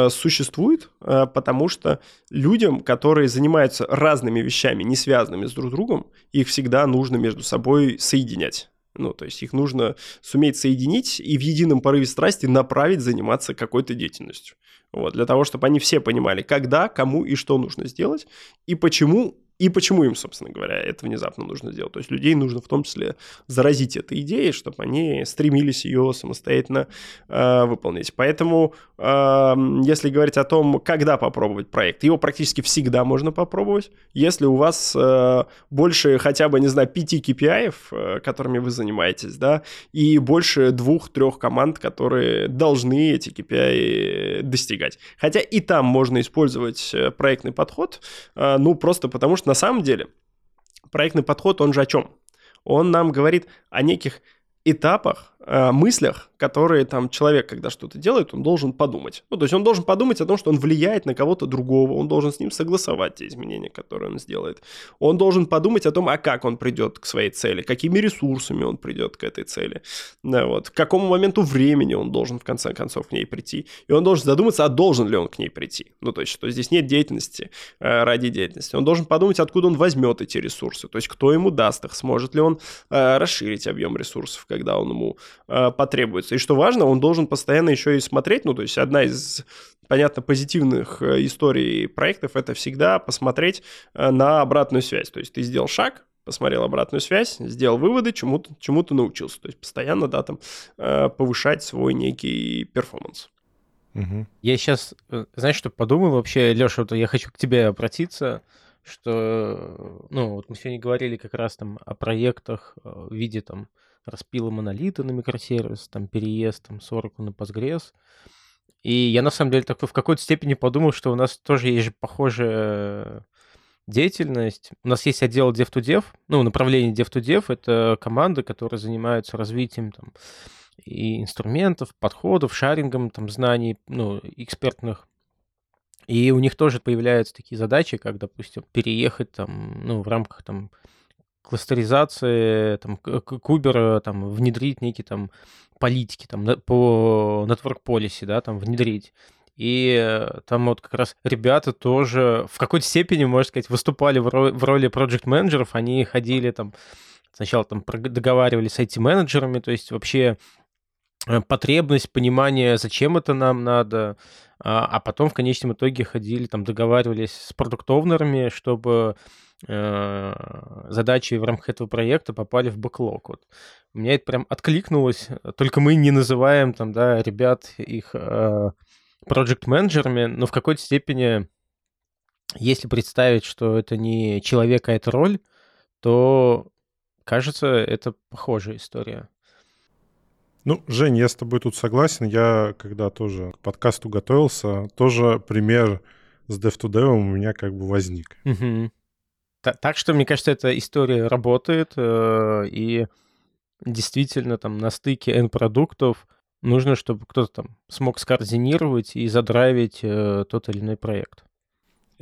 A: существует? Потому что людям, которые занимаются разными вещами, не связанными с друг другом, их всегда нужно между собой соединять. Ну, то есть их нужно суметь соединить и в едином порыве страсти направить заниматься какой-то деятельностью. Вот, для того, чтобы они все понимали, когда, кому и что нужно сделать, и почему и почему им, собственно говоря, это внезапно нужно сделать. То есть людей нужно в том числе заразить этой идеей, чтобы они стремились ее самостоятельно э, выполнить. Поэтому, э, если говорить о том, когда попробовать проект, его практически всегда можно попробовать, если у вас э, больше хотя бы, не знаю, пяти KPI, э, которыми вы занимаетесь, да, и больше двух-трех команд, которые должны эти KPI достигать. Хотя и там можно использовать э, проектный подход, э, ну, просто потому что на самом деле проектный подход, он же о чем? Он нам говорит о неких этапах, э, мыслях, которые там человек, когда что-то делает, он должен подумать. Ну, то есть он должен подумать о том, что он влияет на кого-то другого, он должен с ним согласовать те изменения, которые он сделает. Он должен подумать о том, а как он придет к своей цели, какими ресурсами он придет к этой цели, да, вот, к какому моменту времени он должен в конце концов к ней прийти. И он должен задуматься, а должен ли он к ней прийти. Ну, то есть, что здесь нет деятельности э, ради деятельности. Он должен подумать, откуда он возьмет эти ресурсы, то есть, кто ему даст их, сможет ли он э, расширить объем ресурсов, когда он ему э, потребуется и что важно, он должен постоянно еще и смотреть, ну, то есть одна из понятно, позитивных э, историй проектов это всегда посмотреть э, на обратную связь. То есть ты сделал шаг, посмотрел обратную связь, сделал выводы, чему-то чему научился. То есть постоянно, да, там, э, повышать свой некий перформанс.
D: Угу. Я сейчас, знаешь, что подумал вообще, Леша, вот я хочу к тебе обратиться, что, ну, вот мы сегодня говорили как раз там о проектах в виде там распила монолиты на микросервис, там переезд там, с Oracle на Postgres. И я на самом деле такой в какой-то степени подумал, что у нас тоже есть же похожая деятельность. У нас есть отдел dev-to-dev, ну, направление dev-to-dev — это команды, которые занимаются развитием там, и инструментов, подходов, шарингом там, знаний, ну, экспертных. И у них тоже появляются такие задачи, как, допустим, переехать там, ну, в рамках там кластеризации, там, кубера, там, внедрить некие там политики, там, по network policy, да, там, внедрить. И там вот как раз ребята тоже в какой-то степени, можно сказать, выступали в роли, в роли проект-менеджеров, они ходили там, сначала там договаривались с IT-менеджерами, то есть вообще э, потребность, понимание, зачем это нам надо, а, а потом в конечном итоге ходили, там договаривались с продуктовнерами, чтобы задачи в рамках этого проекта попали в бэклог. Вот. У меня это прям откликнулось, только мы не называем там, да, ребят их э, проект-менеджерами, но в какой-то степени, если представить, что это не человек, а это роль, то, кажется, это похожая история.
B: Ну, Жень, я с тобой тут согласен. Я, когда тоже к подкасту готовился, тоже пример с Dev2Dev у меня как бы возник.
D: Угу. Так что, мне кажется, эта история работает, э, и действительно там на стыке N-продуктов нужно, чтобы кто-то там смог скоординировать и задрайвить э, тот или иной проект.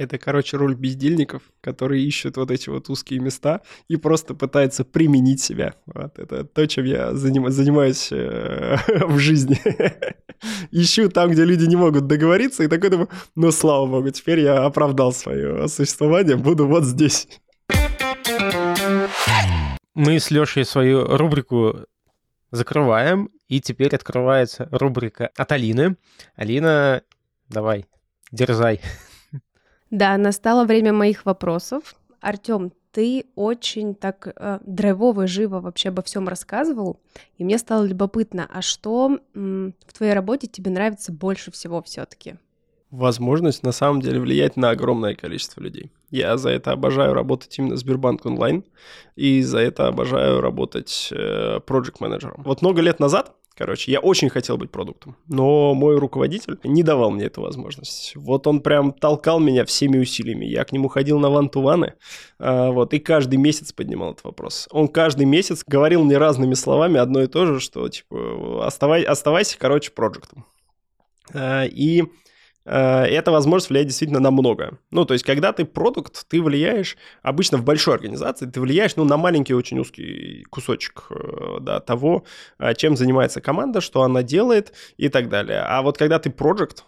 A: Это, короче, роль бездельников, которые ищут вот эти вот узкие места и просто пытаются применить себя. Вот это то, чем я заним, занимаюсь э, <laughs> в жизни. <laughs> Ищу там, где люди не могут договориться, и такой думаю, ну, слава богу, теперь я оправдал свое существование, буду вот здесь.
D: Мы с Лешей свою рубрику закрываем, и теперь открывается рубрика от Алины. Алина, давай, дерзай.
C: Да, настало время моих вопросов. Артем,
E: ты очень так э, драйвово и живо вообще обо всем рассказывал, и мне стало любопытно, а что м, в твоей работе тебе нравится больше всего все-таки?
A: Возможность на самом деле влиять на огромное количество людей. Я за это обожаю работать именно Сбербанк онлайн, и за это обожаю работать э, проект-менеджером. Вот много лет назад Короче, я очень хотел быть продуктом, но мой руководитель не давал мне эту возможность. Вот он прям толкал меня всеми усилиями. Я к нему ходил на ван-ту-ваны, а, вот, и каждый месяц поднимал этот вопрос. Он каждый месяц говорил мне разными словами одно и то же, что, типа, оставай, оставайся, короче, проектом. А, и Э, это возможность влиять действительно на многое. Ну, то есть, когда ты продукт, ты влияешь, обычно в большой организации, ты влияешь, ну, на маленький очень узкий кусочек, э, да, того, э, чем занимается команда, что она делает и так далее. А вот когда ты проект,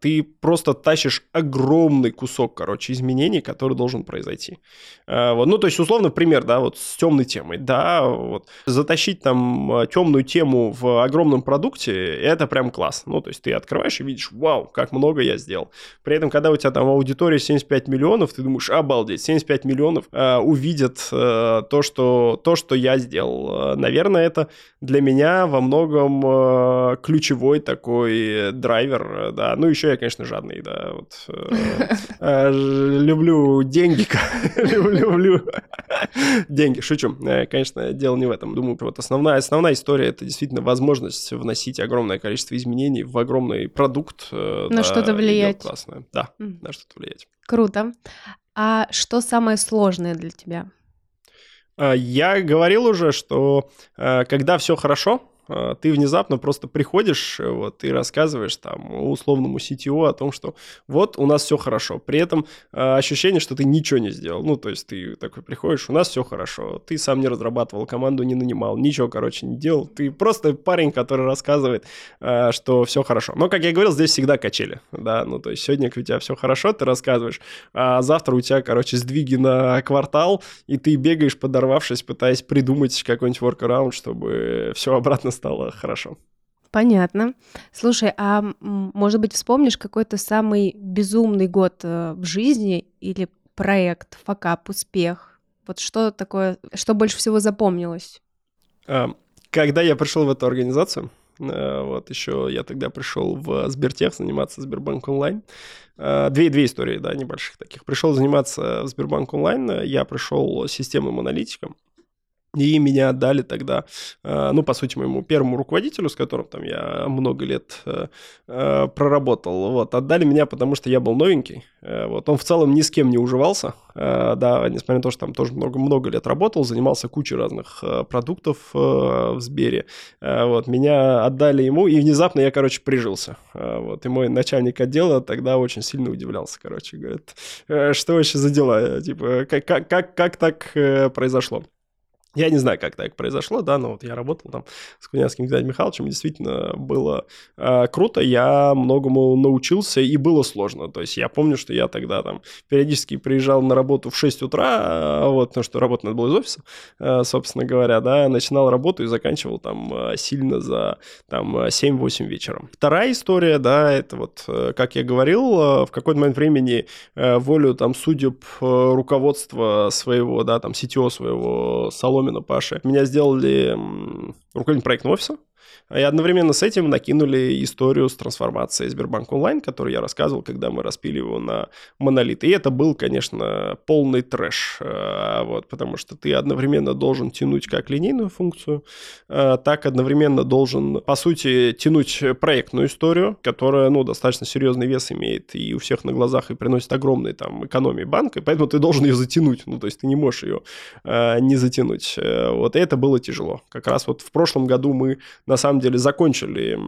A: ты просто тащишь огромный кусок, короче, изменений, который должен произойти. А, вот, ну, то есть, условно, пример, да, вот с темной темой, да, вот, затащить там а, темную тему в огромном продукте, это прям класс. Ну, то есть, ты открываешь и видишь, вау, как много я сделал. При этом, когда у тебя там аудитория 75 миллионов, ты думаешь, обалдеть, 75 миллионов э, увидят э, то, что, то, что я сделал. Наверное, это для меня во многом э, ключевой такой драйвер, да, ну еще я, конечно, жадный, да, вот. Э, э, люблю деньги, <laughs> люблю деньги, шучу. Э, конечно, дело не в этом. Думаю, вот основная, основная история — это действительно возможность вносить огромное количество изменений в огромный продукт.
E: На что-то влиять.
A: Классно, да, на что-то влиять.
E: Круто. А что самое сложное для тебя?
A: Я говорил уже, что когда все хорошо, ты внезапно просто приходишь э, вот, и рассказываешь там условному CTO о том, что вот у нас все хорошо. При этом э, ощущение, что ты ничего не сделал. Ну, то есть ты такой приходишь, у нас все хорошо. Ты сам не разрабатывал, команду не нанимал, ничего, короче, не делал. Ты просто парень, который рассказывает, э, что все хорошо. Но, как я говорил, здесь всегда качели. Да, ну, то есть сегодня у тебя все хорошо, ты рассказываешь, а завтра у тебя, короче, сдвиги на квартал, и ты бегаешь, подорвавшись, пытаясь придумать какой-нибудь workaround, чтобы все обратно стало хорошо.
E: Понятно. Слушай, а может быть вспомнишь какой-то самый безумный год э, в жизни или проект, факап, успех? Вот что такое, что больше всего запомнилось?
A: А, когда я пришел в эту организацию, э, вот еще я тогда пришел в Сбертех заниматься Сбербанк онлайн. Э, две, две истории, да, небольших таких. Пришел заниматься в Сбербанк онлайн, я пришел системным аналитиком. И меня отдали тогда, э, ну, по сути, моему первому руководителю, с которым там я много лет э, э, проработал. Вот, отдали меня, потому что я был новенький. Вот, он в целом ни с кем не уживался, да, несмотря на то, что там тоже много-много лет работал, занимался кучей разных продуктов в Сбере. Вот, меня отдали ему, и внезапно я, короче, прижился. Вот, и мой начальник отдела тогда очень сильно удивлялся, короче, говорит, что вообще за дела, типа, как, как, как, как так произошло? Я не знаю, как так произошло, да, но вот я работал там с Кунянским Геннадием Михайловичем, действительно было э, круто, я многому научился, и было сложно. То есть я помню, что я тогда там периодически приезжал на работу в 6 утра, вот, потому что работать надо было из офиса, э, собственно говоря, да, начинал работу и заканчивал там э, сильно за там 7-8 вечера. Вторая история, да, это вот, э, как я говорил, э, в какой-то момент времени э, волю там судеб э, руководства своего, да, там CTO своего салона Соломина Паши. Меня сделали руководителем проектного офиса. И одновременно с этим накинули историю с трансформацией Сбербанк онлайн, которую я рассказывал, когда мы распили его на монолит. И это был, конечно, полный трэш, э, вот, потому что ты одновременно должен тянуть как линейную функцию, э, так одновременно должен, по сути, тянуть проектную историю, которая, ну, достаточно серьезный вес имеет и у всех на глазах и приносит огромные там экономии банка, и поэтому ты должен ее затянуть, ну, то есть ты не можешь ее э, не затянуть. Вот, и это было тяжело. Как раз вот в прошлом году мы, на самом деле закончили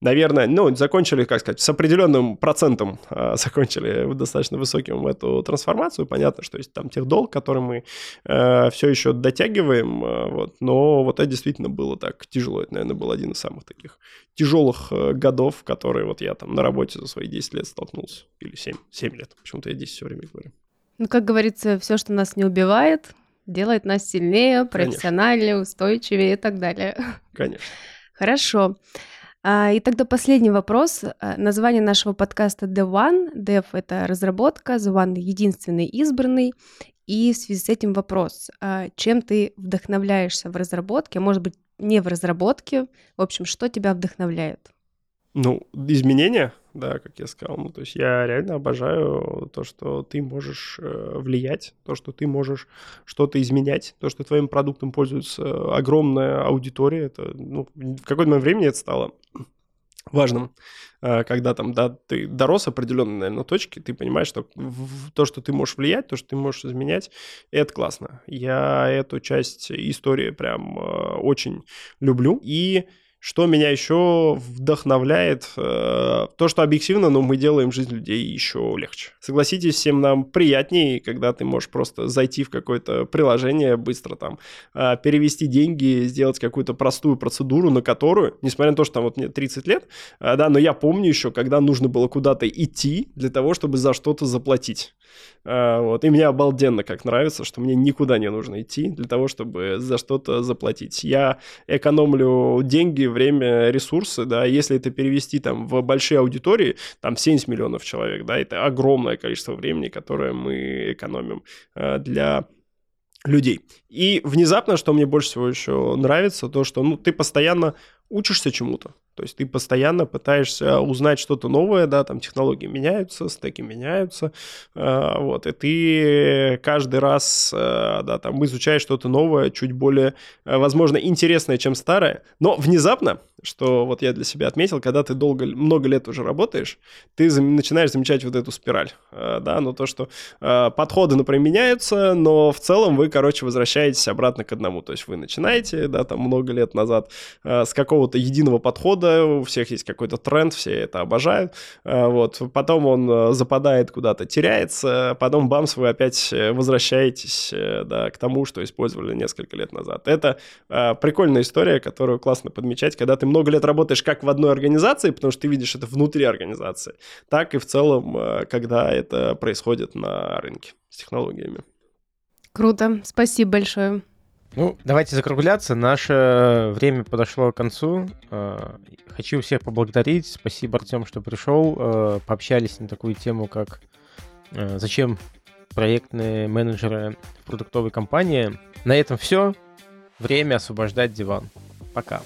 A: наверное, ну, закончили, как сказать, с определенным процентом э, <laughs> закончили достаточно высоким эту трансформацию. Понятно, что есть там тех долг, который мы э, все еще дотягиваем, э, вот, но вот это действительно было так тяжело. Это, наверное, был один из самых таких тяжелых э, годов, которые вот я там на работе за свои 10 лет столкнулся. Или 7, 7 лет. Почему-то я 10 все время говорю.
E: Ну, как говорится, все, что нас не убивает, делает нас сильнее, профессиональнее, Конечно. устойчивее и так далее. <laughs>
A: Конечно.
E: Хорошо. А, и тогда последний вопрос. А, название нашего подкаста The One. Dev — это разработка, The One — единственный избранный. И в связи с этим вопрос, а чем ты вдохновляешься в разработке, может быть, не в разработке, в общем, что тебя вдохновляет?
A: Ну, изменения, да, как я сказал. Ну, то есть я реально обожаю то, что ты можешь э, влиять, то, что ты можешь что-то изменять, то, что твоим продуктом пользуется огромная аудитория. Это, ну, в какой-то момент времени это стало важным, э, когда там, да, ты дорос определенной, наверное, точки, ты понимаешь, что то, что ты можешь влиять, то, что ты можешь изменять, это классно. Я эту часть истории прям э, очень люблю. И что меня еще вдохновляет, э, то, что объективно, но мы делаем жизнь людей еще легче. Согласитесь, всем нам приятнее, когда ты можешь просто зайти в какое-то приложение, быстро там э, перевести деньги, сделать какую-то простую процедуру, на которую, несмотря на то, что там вот мне 30 лет, э, да, но я помню еще, когда нужно было куда-то идти для того, чтобы за что-то заплатить. Вот, и мне обалденно как нравится, что мне никуда не нужно идти для того, чтобы за что-то заплатить. Я экономлю деньги время, ресурсы, да, если это перевести там в большие аудитории, там 70 миллионов человек, да, это огромное количество времени, которое мы экономим э, для людей. И внезапно, что мне больше всего еще нравится, то, что ну, ты постоянно учишься чему-то. То есть ты постоянно пытаешься узнать что-то новое, да, там технологии меняются, стеки меняются, э, вот, и ты каждый раз, э, да, там изучаешь что-то новое, чуть более, э, возможно, интересное, чем старое, но внезапно, что вот я для себя отметил, когда ты долго, много лет уже работаешь, ты начинаешь замечать вот эту спираль, да, но то, что подходы, например, меняются, но в целом вы, короче, возвращаетесь обратно к одному, то есть вы начинаете, да, там много лет назад с какого-то единого подхода, года, у всех есть какой-то тренд, все это обожают. А, вот. Потом он э, западает куда-то, теряется, потом бамс, вы опять э, возвращаетесь э, да, к тому, что использовали несколько лет назад. Это прикольная история, которую классно подмечать, когда ты много лет работаешь как в одной организации, потому что ты видишь это внутри организации, так и в целом, когда это происходит на рынке с технологиями.
E: Круто, спасибо большое.
D: Ну, давайте закругляться. Наше время подошло к концу. Э, хочу всех поблагодарить. Спасибо, Артем, что пришел. Э, пообщались на такую тему, как э, зачем проектные менеджеры в продуктовой компании. На этом все. Время освобождать диван. Пока.